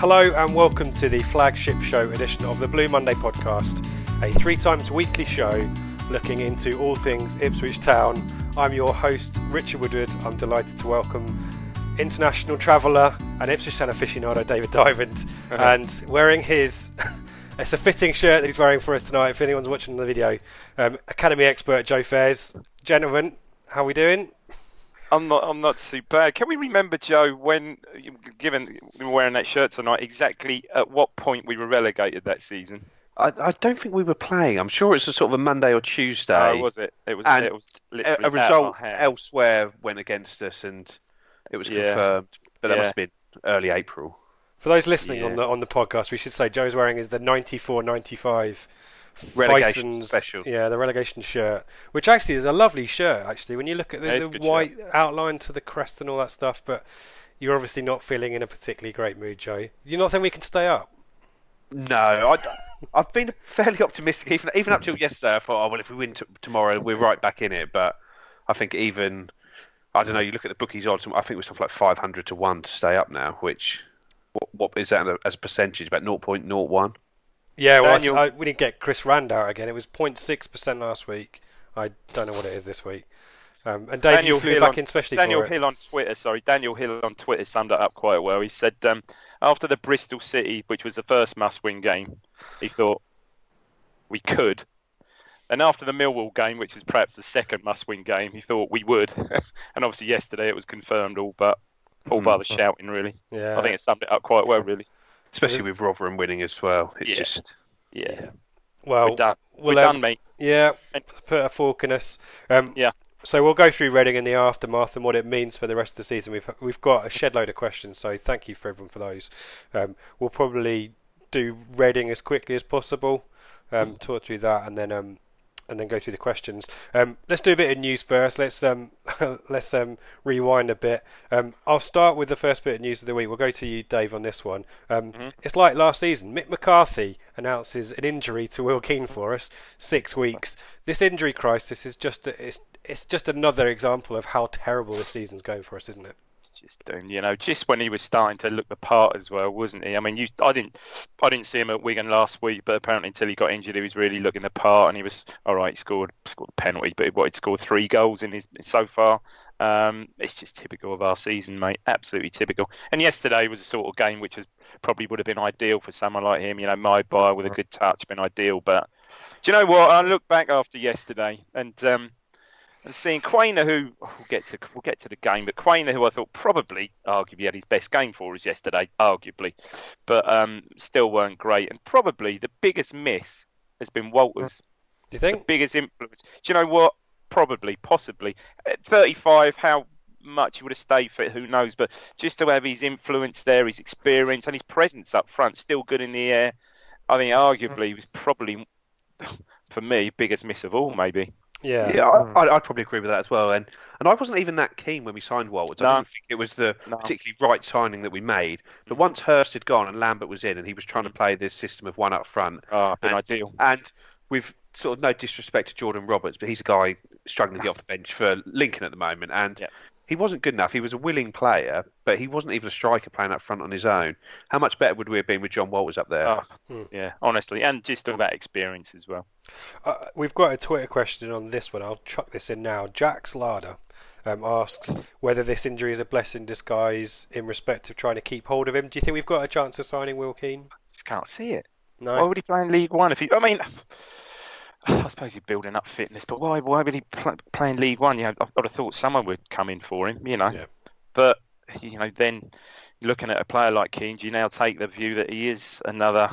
Hello and welcome to the flagship show edition of the Blue Monday podcast, a three times weekly show looking into all things Ipswich Town. I'm your host, Richard Woodward. I'm delighted to welcome international traveller and Ipswich Town aficionado David Divant, and wearing his. It's a fitting shirt that he's wearing for us tonight. If anyone's watching the video, um, Academy expert Joe Fairs, gentlemen, how are we doing? I'm not. I'm not too bad. Can we remember, Joe, when given we were wearing that shirt tonight, exactly at what point we were relegated that season? I, I don't think we were playing. I'm sure it's a sort of a Monday or Tuesday. Oh, was it? It was. And it was a, literally a out result elsewhere went against us, and it was Yeah. confirmed. But that Yeah. must have been early April. For those listening on the on the podcast, we should say Joe's wearing is the 94-95 Relegation Bison's- special. Yeah, the relegation shirt, which actually is a lovely shirt. Actually, when you look at the, the white outline to the crest and all that stuff, but you're obviously not feeling in a particularly great mood, Joe. You not think we can stay up? No, I, I've been fairly optimistic. Even even up till yesterday, I thought, oh well, if we win t- tomorrow, we're right back in it. But I think even I don't know. You look at the bookies odds. I think it was something like 500 to one to stay up now. Which what, what is that as a percentage? About 0.01. Yeah, well, Daniel- th- I, we didn't get Chris Rand out again. It was 0.6 percent last week. I don't know what it is this week. Um, and Dave, Daniel you flew Hill back on- in specially Daniel. Hill on Twitter, sorry, Daniel Hill on Twitter summed it up quite well. He said um, after the Bristol City, which was the first must-win game, he thought we could. And after the Millwall game, which is perhaps the second must-win game, he thought we would. and obviously yesterday it was confirmed all, but all by the shouting really. Yeah, I think it summed it up quite well, really. Especially with Rotherham winning as well. It's Yeah. just Yeah, well, we're done. we'll, we're um, done, mate. Yeah, put a fork in us. Um, Yeah. So we'll go through Reading in the aftermath and what it means for the rest of the season. We've we've got a shed load of questions, so thank you for everyone for those. Um, we'll probably do Reading as quickly as possible, um, talk through that, and then um, and then go through the questions. Um, let's do a bit of news first. Let's um, let's um, rewind a bit. Um, I'll start with the first bit of news of the week. We'll go to you, Dave, on this one. Um, It's like last season. Mick McCarthy announces an injury to Will Keane for us. Six weeks. This injury crisis is just a, it's it's just another example of how terrible this season's going for us, isn't it? Just doing, you know, just when he was starting to look the part as well, wasn't he? I mean, you, I didn't, I didn't see him at Wigan last week, but apparently until he got injured, he was really looking the part, and he was all right. He scored, scored a penalty, but what he'd scored three goals in his so far. Um, it's just typical of our season, mate. Absolutely typical. And yesterday was a sort of game which was probably would have been ideal for someone like him. You know, my buyer with a good touch, been ideal. But do you know what? I look back after yesterday, and um, and seeing Quaner, who oh, we'll get to we'll get to the game, but Quaner, who I thought probably arguably had his best game for us yesterday, arguably, but um, still weren't great, and probably the biggest miss has been Walters. Do you The think? biggest influence. Do you know what? Probably, possibly. At 35, how much he would have stayed fit, who knows? But just to have his influence there, his experience, and his presence up front, still good in the air. I think arguably he was probably, for me, biggest miss of all, maybe. Yeah. Yeah, I, hmm. I'd, I'd probably agree with that as well. And and I wasn't even that keen when we signed Walters. I No. didn't think it was the No. particularly right signing that we made. But hmm. once Hurst had gone and Lambert was in, and he was trying to hmm. play this system of one up front, Oh, And- ideal. and with sort of no disrespect to Jordan Roberts, but he's a guy struggling to get off the bench for Lincoln at the moment, and Yeah. He wasn't good enough. He was a willing player, but he wasn't even a striker playing up front on his own. How much better would we have been with Jon Walters up there? Oh, Hmm. yeah, honestly, and just all that experience as well. Uh, we've got a Twitter question on this one. I'll chuck this in now. Jax Larder um, asks whether this injury is a blessing in disguise in respect of trying to keep hold of him. Do you think we've got a chance of signing Will Keane? Just can't see it. No. Why would he play in League One if he? I mean, I suppose you're building up fitness, but why? Why would he pl- play in League One? You know, I would have thought someone would come in for him. You know, Yeah. but you know, then looking at a player like Keane. Do you now take the view that he is another?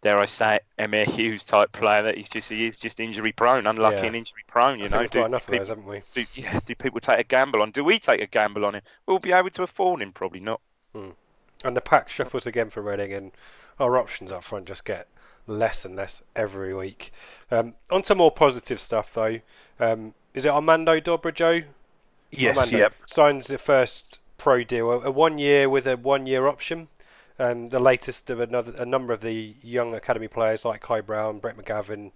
Dare I say it, Emyr Huws type player that he's just he is just injury prone, unlucky Yeah. and injury prone. You I know, got enough of those, haven't we? do, yeah, do people take a gamble on? Do we take a gamble on him? We'll be able to afford him, probably not. Hmm. And the pack shuffles again for Reading, and our options up front just get less and less every week. Um, on to more positive stuff, though. Um, is it Armando Dobra, Joe? yes, Armando yep. signs the first pro deal, a, a one year with a one year option. Um, the latest of another a number of the young academy players like Kai Brown, Brett McGavin,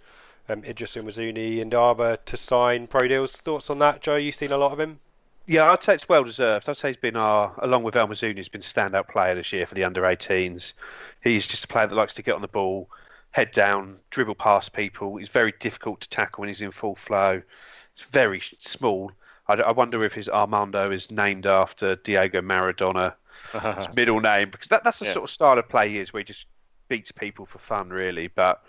um, Idris El Mizouni, and Arba to sign pro deals. Thoughts on that, Joe? You've seen a lot of him? Yeah, I'd say it's well deserved. I'd say he's been our, along with El Mizouni, he's been a standout player this year for the under 18s. He's just a player that likes to get on the ball, head down, dribble past people. He's very difficult to tackle when he's in full flow. It's very small. I, I wonder if his Armando is named after Diego Maradona, his middle name, because that, that's the Yeah. sort of style of play he is, where he just beats people for fun, really. But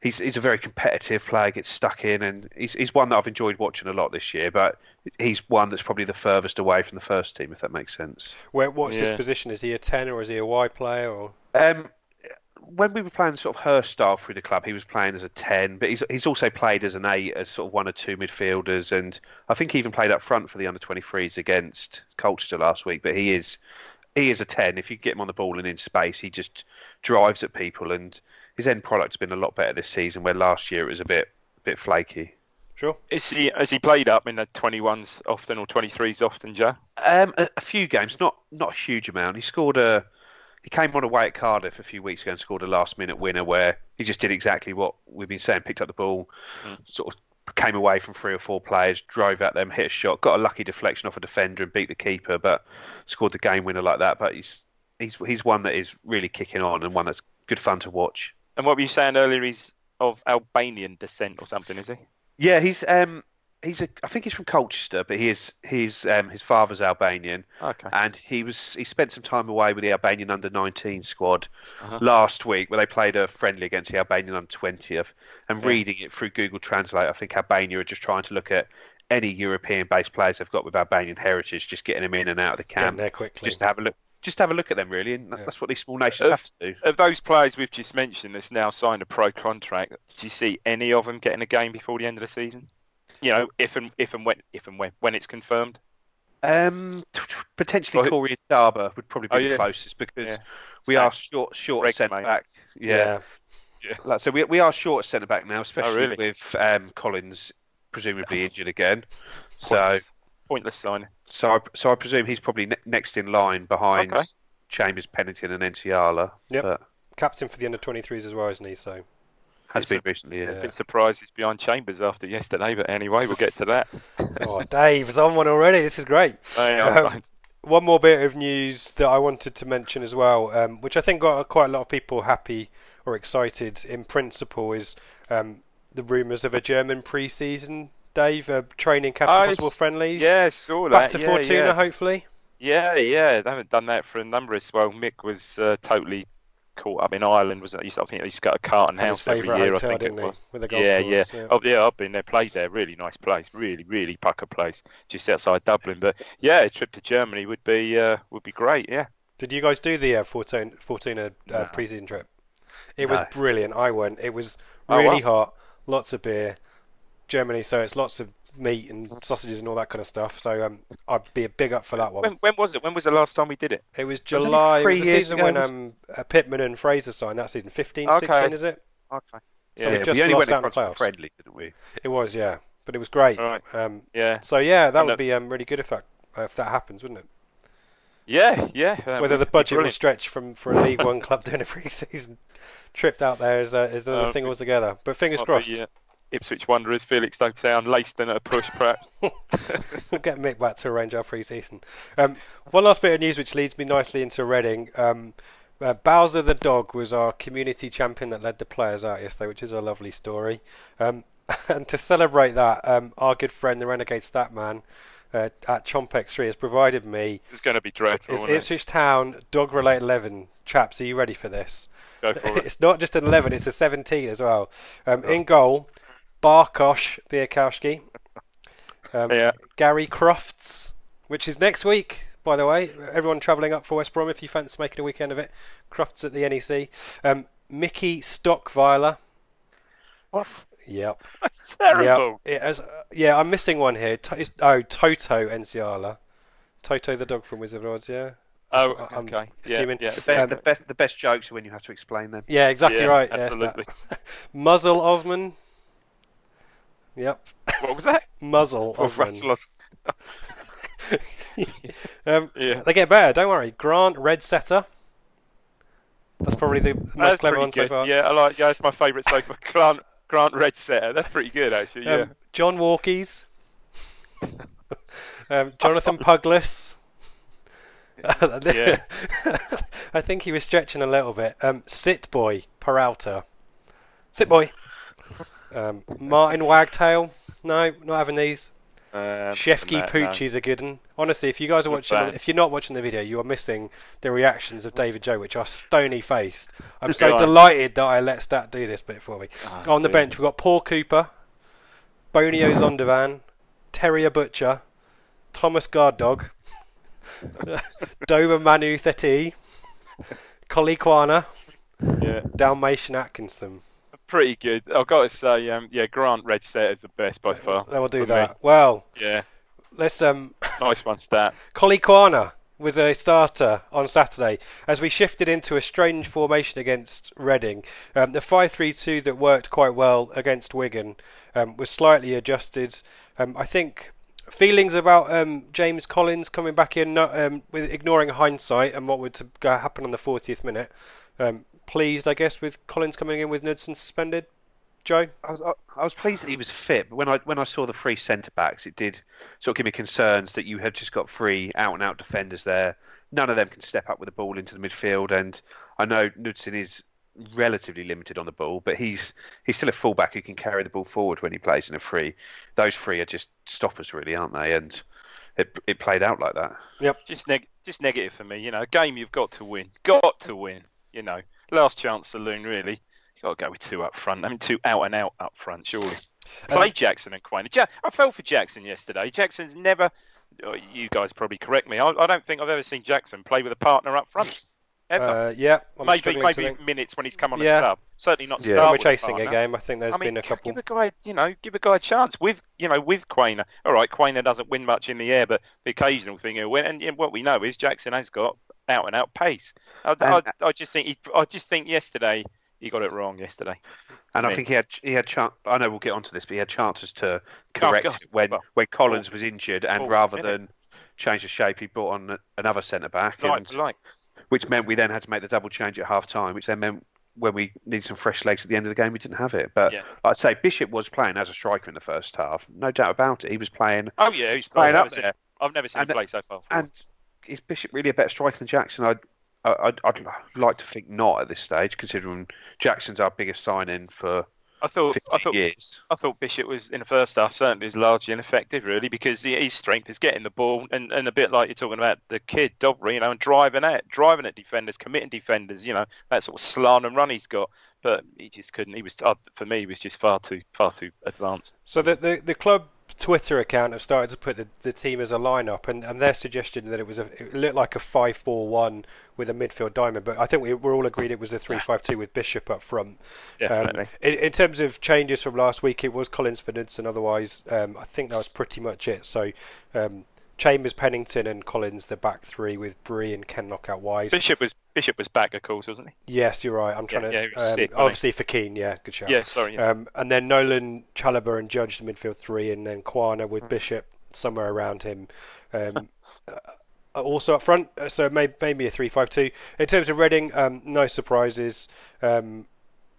he's he's a very competitive player, gets stuck in, and he's he's one that I've enjoyed watching a lot this year. But he's one that's probably the furthest away from the first team, if that makes sense. Where what's his position? Is he a ten or is he a wide player? Or Um, when we were playing sort of her style through the club, he was playing as a ten, but he's he's also played as an eight, as sort of one or two midfielders, and I think he even played up front for the under 23s against Colchester last week. But he is he is a ten. If you get him on the ball and in space, he just drives at people, and his end product's been a lot better this season. Where last year it was a bit a bit flaky. sure. Is he has he played up in the 21s often or 23s often, Joe? Um, a, a few games, not not a huge amount. He scored a. He came on away at Cardiff a few weeks ago and scored a last minute winner where he just did exactly what we've been saying. Picked up the ball, sort of came away from three or four players, drove at them, hit a shot, got a lucky deflection off a defender and beat the keeper, but scored the game winner like that. But he's he's he's one that is really kicking on and one that's good fun to watch. And what were you saying earlier? He's of Albanian descent or something, is he? Yeah, he's um he's a I think he's from Colchester, but he is he's um his father's Albanian. Okay. and he was he spent some time away with the Albanian under 19 squad Uh-huh. last week where they played a friendly against the Albanian under 20th and Yeah. reading it through Google Translate I think Albania are just trying to look at any European based players they've got with Albanian heritage just getting them in and out of the Getting camp there quickly. just to have a look just to have a look at them really and that- Yeah. that's what these small nations Uh, have to do Of those players we've just mentioned that's now signed a pro contract, do you see any of them getting a game before the end of the season? You know, if and if and when if and when when it's confirmed. um t- t- potentially Well, Corey and Darber would probably be Oh, the yeah. closest because Yeah. we Same. are short short centre back yeah. Like, so we we are short centre back now, especially Oh, really? with um, Collins presumably injured again. So Pointless, pointless signing. so I, so I presume he's probably ne- next in line behind Okay. Chambers, Pennington, and Nsiala. Yep. But Captain for the under 23s as well, isn't he? So has It's been a- recently. Yeah. Yeah. Bit surprised he's behind Chambers after yesterday, but anyway, we'll get to that. oh, Dave's on one already. This is great. Hey, Um, One more bit of news that I wanted to mention as well, um, which I think got quite a lot of people happy or excited in principle, is um, the rumours of a German pre-season. Dave, uh, training camp Oh, and possible friendlies. yeah, saw that. back that. to yeah, Fortuna, yeah. hopefully. Yeah, yeah, they haven't done that for a number of. Well, Mick was uh, totally caught up in Ireland. Was it? I think he used to go to Carton House every year. I think it was. With the golf Yeah, course. yeah. Oh, yeah, I've been there, played there. Really nice place. Really, really pucker place, just outside Dublin. But yeah, a trip to Germany would be uh, would be great. Yeah. Did you guys do the uh, Fortuna, Fortuna uh, No. pre-season trip? It was brilliant. I went. It was Oh, really hot, lots of beer. Germany, so it's lots of meat and sausages and all that kind of stuff. So um, I'd be a big up for that one. When when was it? When was the last time we did it? it was was only July. It was three the season ago, when was- um, uh, Pitman and Fraser signed that season. 15, Okay. 16, is it? Okay. Yeah, we just we only lost went out in the across playoffs. friendly, didn't we? It was, yeah, but it was great. Right. Um, Yeah, so yeah, that And would the- be um, really good if that uh, if that happens, wouldn't it? yeah, yeah. that Whether the budget will stretch from for a League One club doing a pre-season trip out there is uh, is another Uh, thing altogether. But fingers crossed, be, uh, Ipswich Wanderers, Felixstowe Town, Leiston at a push, perhaps. we'll get Mick back to arrange our pre-season. Um, one last bit of news which leads me nicely into Reading. Um, uh, Bowser the dog was our community champion that led the players out yesterday, which is a lovely story. Um, and to celebrate that, um, our good friend, the Renegade Statman, uh, at Chompex3 has provided me It's going to be dreadful. It's isn't it? Ipswich Town dog related 11. Chaps, are you ready for this? Go for it. it's not just an 11, it's a 17 as well. Um, In goal, Barkosh Bialkowski, um, Yeah. Gary Crofts, which is next week, by the way. Everyone travelling up for West Brom, if you fancy making a weekend of it, Crofts at the NEC. Um, Mickey Stockveiler. What? Yep. That's terrible. Yeah, it has, uh, yeah, I'm missing one here. To- it's- oh, Toto Nsiala. Toto the dog from Wizard of Oz, yeah? Oh, That's I'm okay. Yeah, assuming. yeah. The best, Um, the best, the best jokes are when you have to explain them. Yeah, exactly Yeah, right. yes, that. absolutely. Muzzle Osman. Yep. What was that? Muzzle Osman. Russell. Um, Yeah. They get better, don't worry. Grant Red Setter. That's probably the most That's clever one so far. Yeah, I like. Yeah, it's my favourite so far. Grant Grant Red Setter. That's pretty good actually. Yeah. Um, John Walkies. um, Jonathan Puglis. Yeah. I think he was stretching a little bit. Um, Sit Boy Peralta. Sit Boy. Um, Martin Wagtail. No, not having these. Um, Shefki no, no. Poochie's a good one. Honestly, if you guys are watching, if you're not watching the video, you are missing the reactions of David Joe, which are stony faced. I'm so on. delighted that I let Stat do this bit for me. Ah, On the bench, we've got Paul Cooper, Bonio Zondervan, Terrier Butcher, Thomas Guard Dog, Dover Manu Theti, Collie Kwana, Yeah, Dalmatian Atkinson. Pretty good. I've got to say, um, yeah, Grant Redsetter is the best by far. They will do for me. that. Well, Yeah, let's um. nice one, stat. Collie Kwana was a starter on Saturday as we shifted into a strange formation against Reading. Um, the 5 3 2 that worked quite well against Wigan um, was slightly adjusted. Um, I think feelings about um, James Collins coming back in, not, um, with ignoring hindsight and what would to happen on the 40th minute. Pleased, I guess, with Collins coming in with Knudsen suspended. Joe? I was, I, I was pleased that he was fit, but when I when I saw the three centre backs, it did sort of give me concerns that you had just got three out and out defenders there. None of them can step up with the ball into the midfield, and I know Knudsen is relatively limited on the ball, but he's he's still a fullback who can carry the ball forward when he plays in a free. Those three are just stoppers, really, aren't they? And it it played out like that. Yep, just neg- just negative for me. You know, a game you've got to win. Got to win. You know, last chance saloon really. You got to go with two up front. I mean, two out and out up front, surely. Play Jackson and Quaner. Ja- I fell for Jackson yesterday. Jackson's never. oh, You guys probably correct me. I, I don't think I've ever seen Jackson play with a partner up front. Ever. Uh, yeah, I'm maybe maybe think. minutes when he's come on Yeah. a sub. Certainly not Yeah. start We're with a chasing a game. I think there's I mean, been a couple. give a guy, you know, give a guy a chance with, you know, with Quaner. All right, Quaner doesn't win much in the air, but the occasional thing he'll win. And yeah, what we know is Jackson has got out and out pace. I, I, And- uh, I just think he, I just think yesterday he got it wrong yesterday. And I I think he had he had chan I know we'll get onto this, but he had chances to Oh, correct God. when Well, when oh, Collins was injured, and forward, rather innit? than change the shape, he brought on another centre back, Like and like. which meant we then had to make the double change at half time, which then meant when we needed some fresh legs at the end of the game, we didn't have it. But Yeah. I'd say Bishop was playing as a striker in the first half, no doubt about it. He was playing, Oh yeah, he's playing I've up never seen- there, I've never seen And- him play so far. and is Bishop really a better striker than Jackson? I'd I'd, I'd like to think not at this stage, considering Jackson's our biggest signing for I thought, I thought, years. I thought Bishop was in the first half certainly was largely ineffective, really, because he- his strength is getting the ball and, and a bit like you're talking about the kid Dobra, you know, and driving at driving at defenders, committing defenders, you know, that sort of slant and run he's got. But he just couldn't. He was uh, for me, he was just far too far too advanced. So the, the the club Twitter account have started to put the, the team as a lineup, and, and their suggestion that it was a it looked like a five four one with a midfield diamond, but I think we we're all agreed it was a three five two with Bishop up front. Definitely. Um, in, in terms of changes from last week, it was Collins for Knudsen. Otherwise, um, I think that was pretty much it. So um, Chambers, Pennington, and Collins the back three with Bree and Kenlock wide. Bishop was Bishop was back, of course, wasn't he? Yes, you're right. I'm trying Yeah, to yeah, um, sick, obviously for Keane. Yeah, good shout. Yeah, sorry. Yeah. Um, and then Nolan, Chalobah, and Judge the midfield three, and then Quaner with Bishop somewhere around him. Um, uh, also up front, uh, so may, maybe a three-five-two. In terms of Reading, um, no surprises. Um,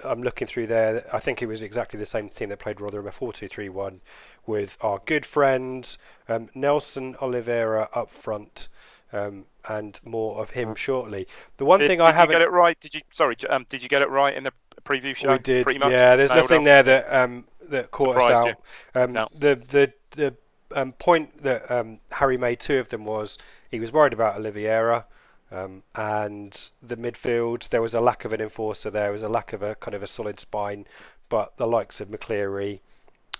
I'm looking through there. I think it was exactly the same team that played Rotherham, a 4-2-3-1, with our good friend um, Nelson Oliveira up front, um, and more of him shortly. The one did, thing did I haven't get it right? Did you? Sorry, um, did you get it right in the preview show? we did, much. yeah. There's Nailed nothing on? there that um, that caught us out. Um, No. The the the um, point that um, Harry made two of them was he was worried about Oliveira. Um, and the midfield, there was a lack of an enforcer. There was a lack of a kind of a solid spine, but the likes of McCleary,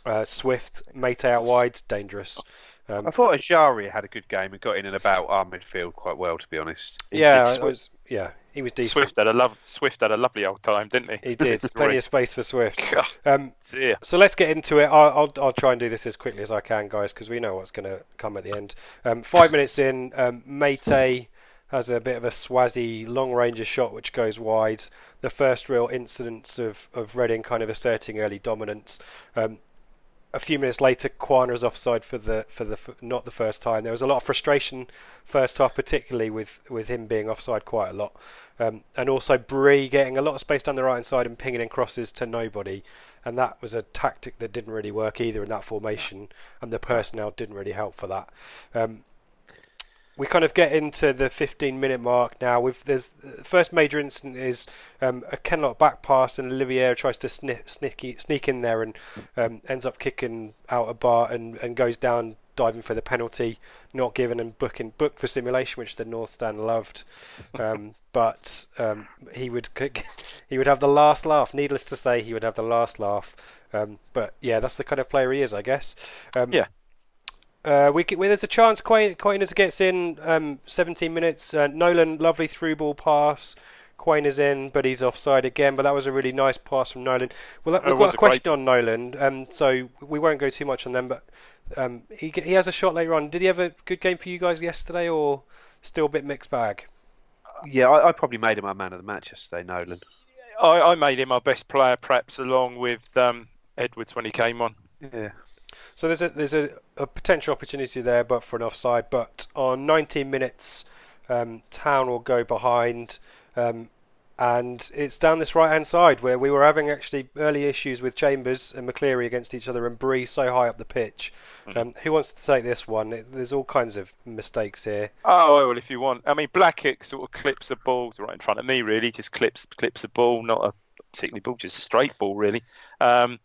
uh, Swift, Meite out wide, dangerous. Um, I thought Ejaria had a good game and got in and about our midfield quite well, to be honest. yeah, did it was. Yeah, he was decent. Swift had a love. Swift had a lovely old time, didn't he? He did. Plenty of space for Swift. Um, dear. So let's get into it. I'll, I'll, I'll try and do this as quickly as I can, guys, because we know what's going to come at the end. Um, five minutes in, um, Meite has a bit of a swazzy long ranger shot which goes wide. The first real incidents of, of Reading kind of asserting early dominance. Um, a few minutes later, Quaner's offside for the for the f- not the first time. There was a lot of frustration first half, particularly with, with him being offside quite a lot, um, and also Bree getting a lot of space down the right hand side and pinging in crosses to nobody, and that was a tactic that didn't really work either in that formation, and the personnel didn't really help for that. Um, we kind of get into the 15 minute mark now. With there's the first major incident is um, a Kenlock back pass and Olivier tries to sniff, sneak sneak in there and um, ends up kicking out a bar and, and goes down diving for the penalty, not given and booking booked for simulation, which the North Stand loved. Um, but um, he would he would have the last laugh. Needless to say, he would have the last laugh. Um, but yeah, that's the kind of player he is, I guess. Um, Yeah. Uh, we, get, well, there's a chance Quain- Quainers gets in um, 17 minutes. Uh, Nolan, lovely through ball pass. Quain is in, but he's offside again. But that was a really nice pass from Nolan. Well, we've was got a a great- question on Nolan, um, so we won't go too much on them. But um, he he has a shot later on. Did he have a good game for you guys yesterday, or still a bit mixed bag? Yeah, I, I probably made him our man of the match yesterday, Nolan. I, I made him our best player, perhaps along with um, Edwards when he came on. Yeah. So there's a there's a, a potential opportunity there, but for an offside. But on 19 minutes, um, Town will go behind, um, and it's down this right hand side where we were having actually early issues with Chambers and McCleary against each other, and Bree so high up the pitch. Um, who wants to take this one? It, there's all kinds of mistakes here. Oh well, if you want. I mean, Blackett sort of clips the ball right in front of me. Really, just clips clips the ball, not a particularly ball, just a straight ball, really. Um,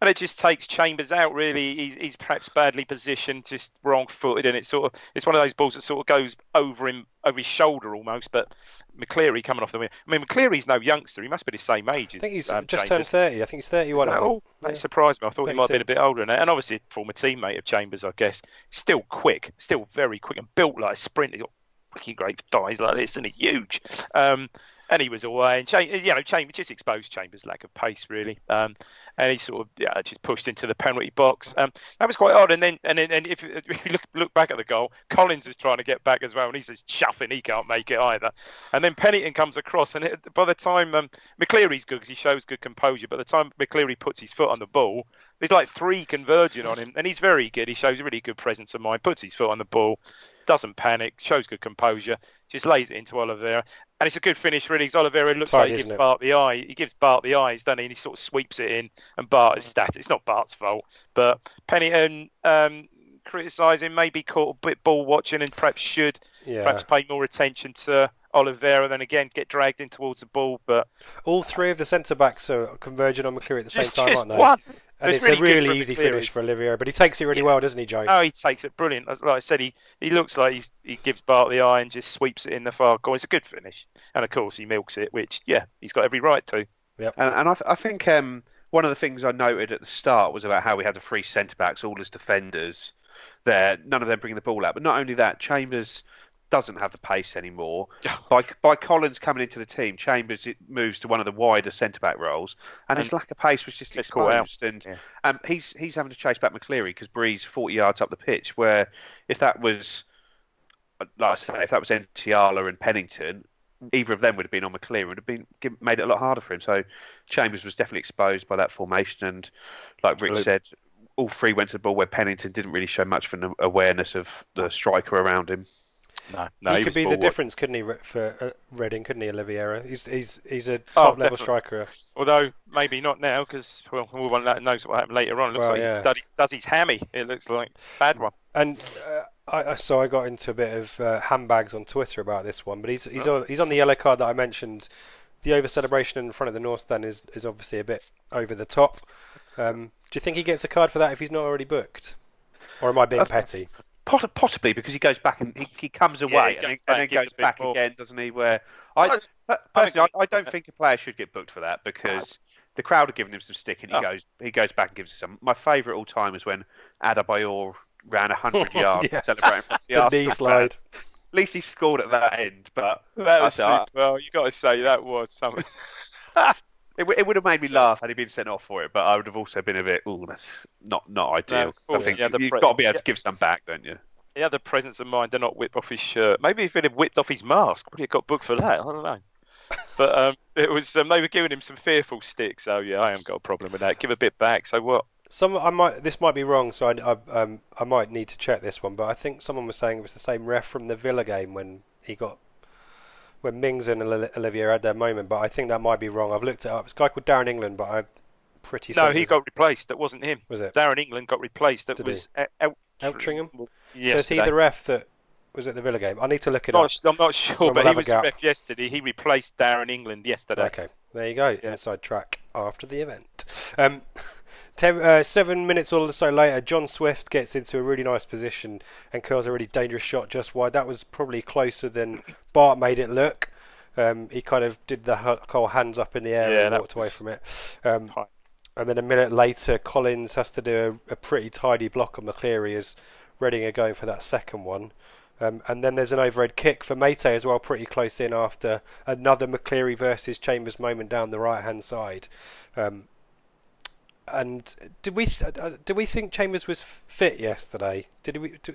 and it just takes Chambers out. Really, he's, he's perhaps badly positioned, just wrong-footed, and it's sort of it's one of those balls that sort of goes over him, over his shoulder almost. But McCleary coming off the wing. I mean, McCleary's no youngster. He must be the same age as I think he's um, just turned 30. I think he's 31. Is that all? That Yeah. surprised me. I thought he might have been a bit older than that. And obviously, a former teammate of Chambers, I guess. Still quick, still very quick and built like a sprint. He's got wicked great thighs like this, and he's huge. Um, and he was away, and Cham- you know, Chambers just exposed Chambers' lack of pace, really. Um, and he sort of yeah, just pushed into the penalty box. Um, that was quite odd. And then, and then, and if, if you look look back at the goal, Collins is trying to get back as well, and he's just chuffing. He can't make it either. And then Pennington comes across, and it, by the time um, McCleary's good because he shows good composure, but the time McCleary puts his foot on the ball, there's like three converging on him, and he's very good. He shows a really good presence of mind, puts his foot on the ball, doesn't panic, shows good composure, just lays it into Oliveira. And it's a good finish, really. 'cause Oliveira It's looks tight, like he gives it? Bart the eye. He gives Bart the eyes, doesn't he? And he sort of sweeps it in, and Bart is static. It's not Bart's fault, but Pennington um, criticising, maybe caught a bit ball watching, and perhaps should Yeah. perhaps pay more attention to Oliveira. Then again, get dragged in towards the ball, but All three of the centre backs are converging on McCleary at the same time, aren't they? one. And So it's, really a really easy McCleary. finish for Olivier, but he takes it really Yeah. well, doesn't he, Joe? Oh, he takes it brilliant. Like I said, he, he looks like he's, he gives Bart the eye and just sweeps it in the far corner. It's a good finish, and of course he milks it, which yeah, he's got every right to. And, and I, th- I think um, one of the things I noted at the start was about how we had the three centre backs all as defenders. There, none of them bringing the ball out. But not only that, Chambers doesn't have the pace anymore. by by Collins coming into the team, Chambers it moves to one of the wider centre back roles, and, his lack of pace was just exposed. And Yeah. um, he's he's having to chase back McCleary because Bree's 40 yards up the pitch. Where if that was like I say, if that was Nsiala and Pennington, either of them would have been on McCleary, and would have been made it a lot harder for him. So Chambers was definitely exposed by that formation, and like Rick Absolutely. said, all three went to the ball where Pennington didn't really show much of an awareness of the striker around him. No, no, he, he could be the difference, couldn't he, for uh, Reading? Couldn't he, Oliveira? He's he's he's a Oh, top level definitely. striker. Although maybe not now because well, everyone knows what happened later on. It looks Well, like yeah. he does, does his hammy. It looks like bad one. And uh, I, so I got into a bit of uh, handbags on Twitter about this one, but he's he's on, he's on the yellow card that I mentioned. The over celebration in front of the North Stand is, is obviously a bit over the top. Um, do you think he gets a card for that if he's not already booked, or am I being Uh, petty? Poss- Possibly because he goes back and he, he comes he away goes and, then- back, and then goes back more. again, doesn't he? Where I, I- per- I personally, I, I don't think a player should get booked for that because the crowd are giving him some stick and he Oh. goes he goes back and gives it some. My favourite all time is when Adebayor ran hundred yards Yeah. celebrating from the, The knee slide. At least he scored at that end, but That was super. Well, you got to say that was something. it, w- it would have made me laugh had he been sent off for it, but I would have also been a bit, oh, that's not not ideal. of I think yeah, the you've pre- got to be able yeah. to give some back, don't you? he had the presence of mind to not whip off his shirt. Maybe if he'd have whipped off his mask, would he have got booked for that? I don't know. But um, it was um, they were giving him some fearful sticks. So yeah, I haven't got a problem with that. Give a bit back. So what? Some I might this might be wrong, so I, I, um, I might need to check this one. But I think someone was saying it was the same ref from the Villa game when he got when Mings and Oli- Olivier had their moment. But I think that might be wrong. I've looked it up. It's a guy called Darren England, but I'm pretty No, certain he got replaced. That wasn't him. was it Darren England got replaced. That Did was El- Eltringham? Well, So is he the ref that was at the Villa game? I need to look at it Not up. I'm not sure, but he was the ref yesterday. He replaced Darren England yesterday. Okay, there you go. Yeah. Inside track after the event. Um, ten, uh, seven minutes or so later, John Swift gets into a really nice position and curls a really dangerous shot just wide. That was probably closer than Bart made it look. Um, he kind of did the whole hands up in the air Yeah, and walked away from it. Um, and then a minute later, Collins has to do a, a pretty tidy block on McCleary as Reading are going for that second one. Um, and then there's an overhead kick for Meite as well, pretty close in after another McCleary versus Chambers moment down the right hand side. Um, and did we th- uh, did we think Chambers was fit yesterday? Did we? Do,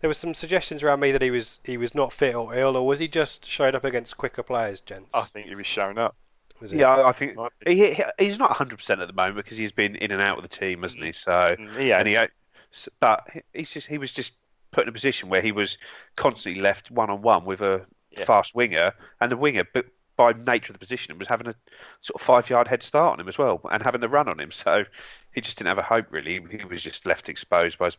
there were some suggestions around me that he was he was not fit or ill, or was he just showed up against quicker players, gents? I think he was showing up. Was? Yeah, I I think he, he he's not 100 percent at the moment because he's been in and out of the team, hasn't he? So Mm, Yeah, and he, but he- he's just he was just put in a position where he was constantly left one on one with a Yeah. fast winger, and the winger, but by nature of the position, was having a sort of five yard head start on him as well, and having the run on him. So he just didn't have a hope really. He was just left exposed by his,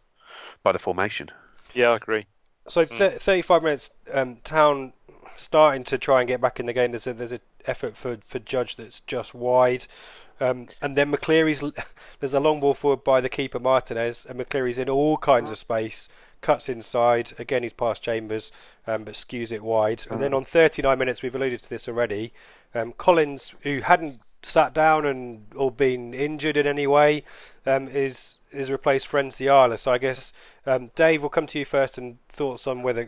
by the formation. yeah, I agree. So th- 35 minutes, um, Town starting to try and get back in the game. There's a there's a effort for, for Judge that's just wide, um, and then McCleary's l- there's a long ball forward by the keeper Martinez, and McCleary's in all kinds of space, cuts inside. Again, he's past Chambers, um, but skews it wide. And then on 39 minutes, we've alluded to this already. Um, Collins, who hadn't sat down and or been injured in any way, um, is is replaced for Nsiala. So I guess um, Dave, we'll come to you first and thoughts on whether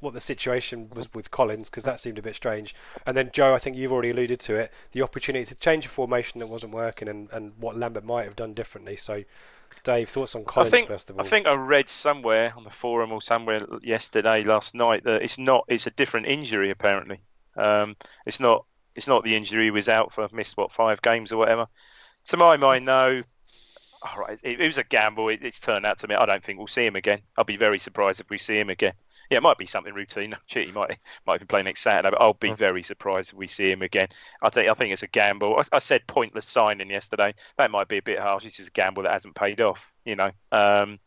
what the situation was with Collins because that seemed a bit strange. And then Joe, I think you've already alluded to it, the opportunity to change a formation that wasn't working and, and what Lambert might have done differently. So Dave, thoughts on Collins I think first of all? I think I read somewhere on the forum or somewhere yesterday, last night that it's not. It's a different injury apparently. Um, it's not. It's not the injury he was out for, missed what five games or whatever. To my mind, though, All right, it, it was a gamble. It, it's turned out to me. I don't think we'll see him again. I'll be very surprised if we see him again. Yeah, it might be something routine. Shit, he might might be playing next Saturday, but I'll be very surprised if we see him again. I think I think it's a gamble. I, I said pointless signing yesterday. That might be a bit harsh. It's just a gamble that hasn't paid off. You know. Um,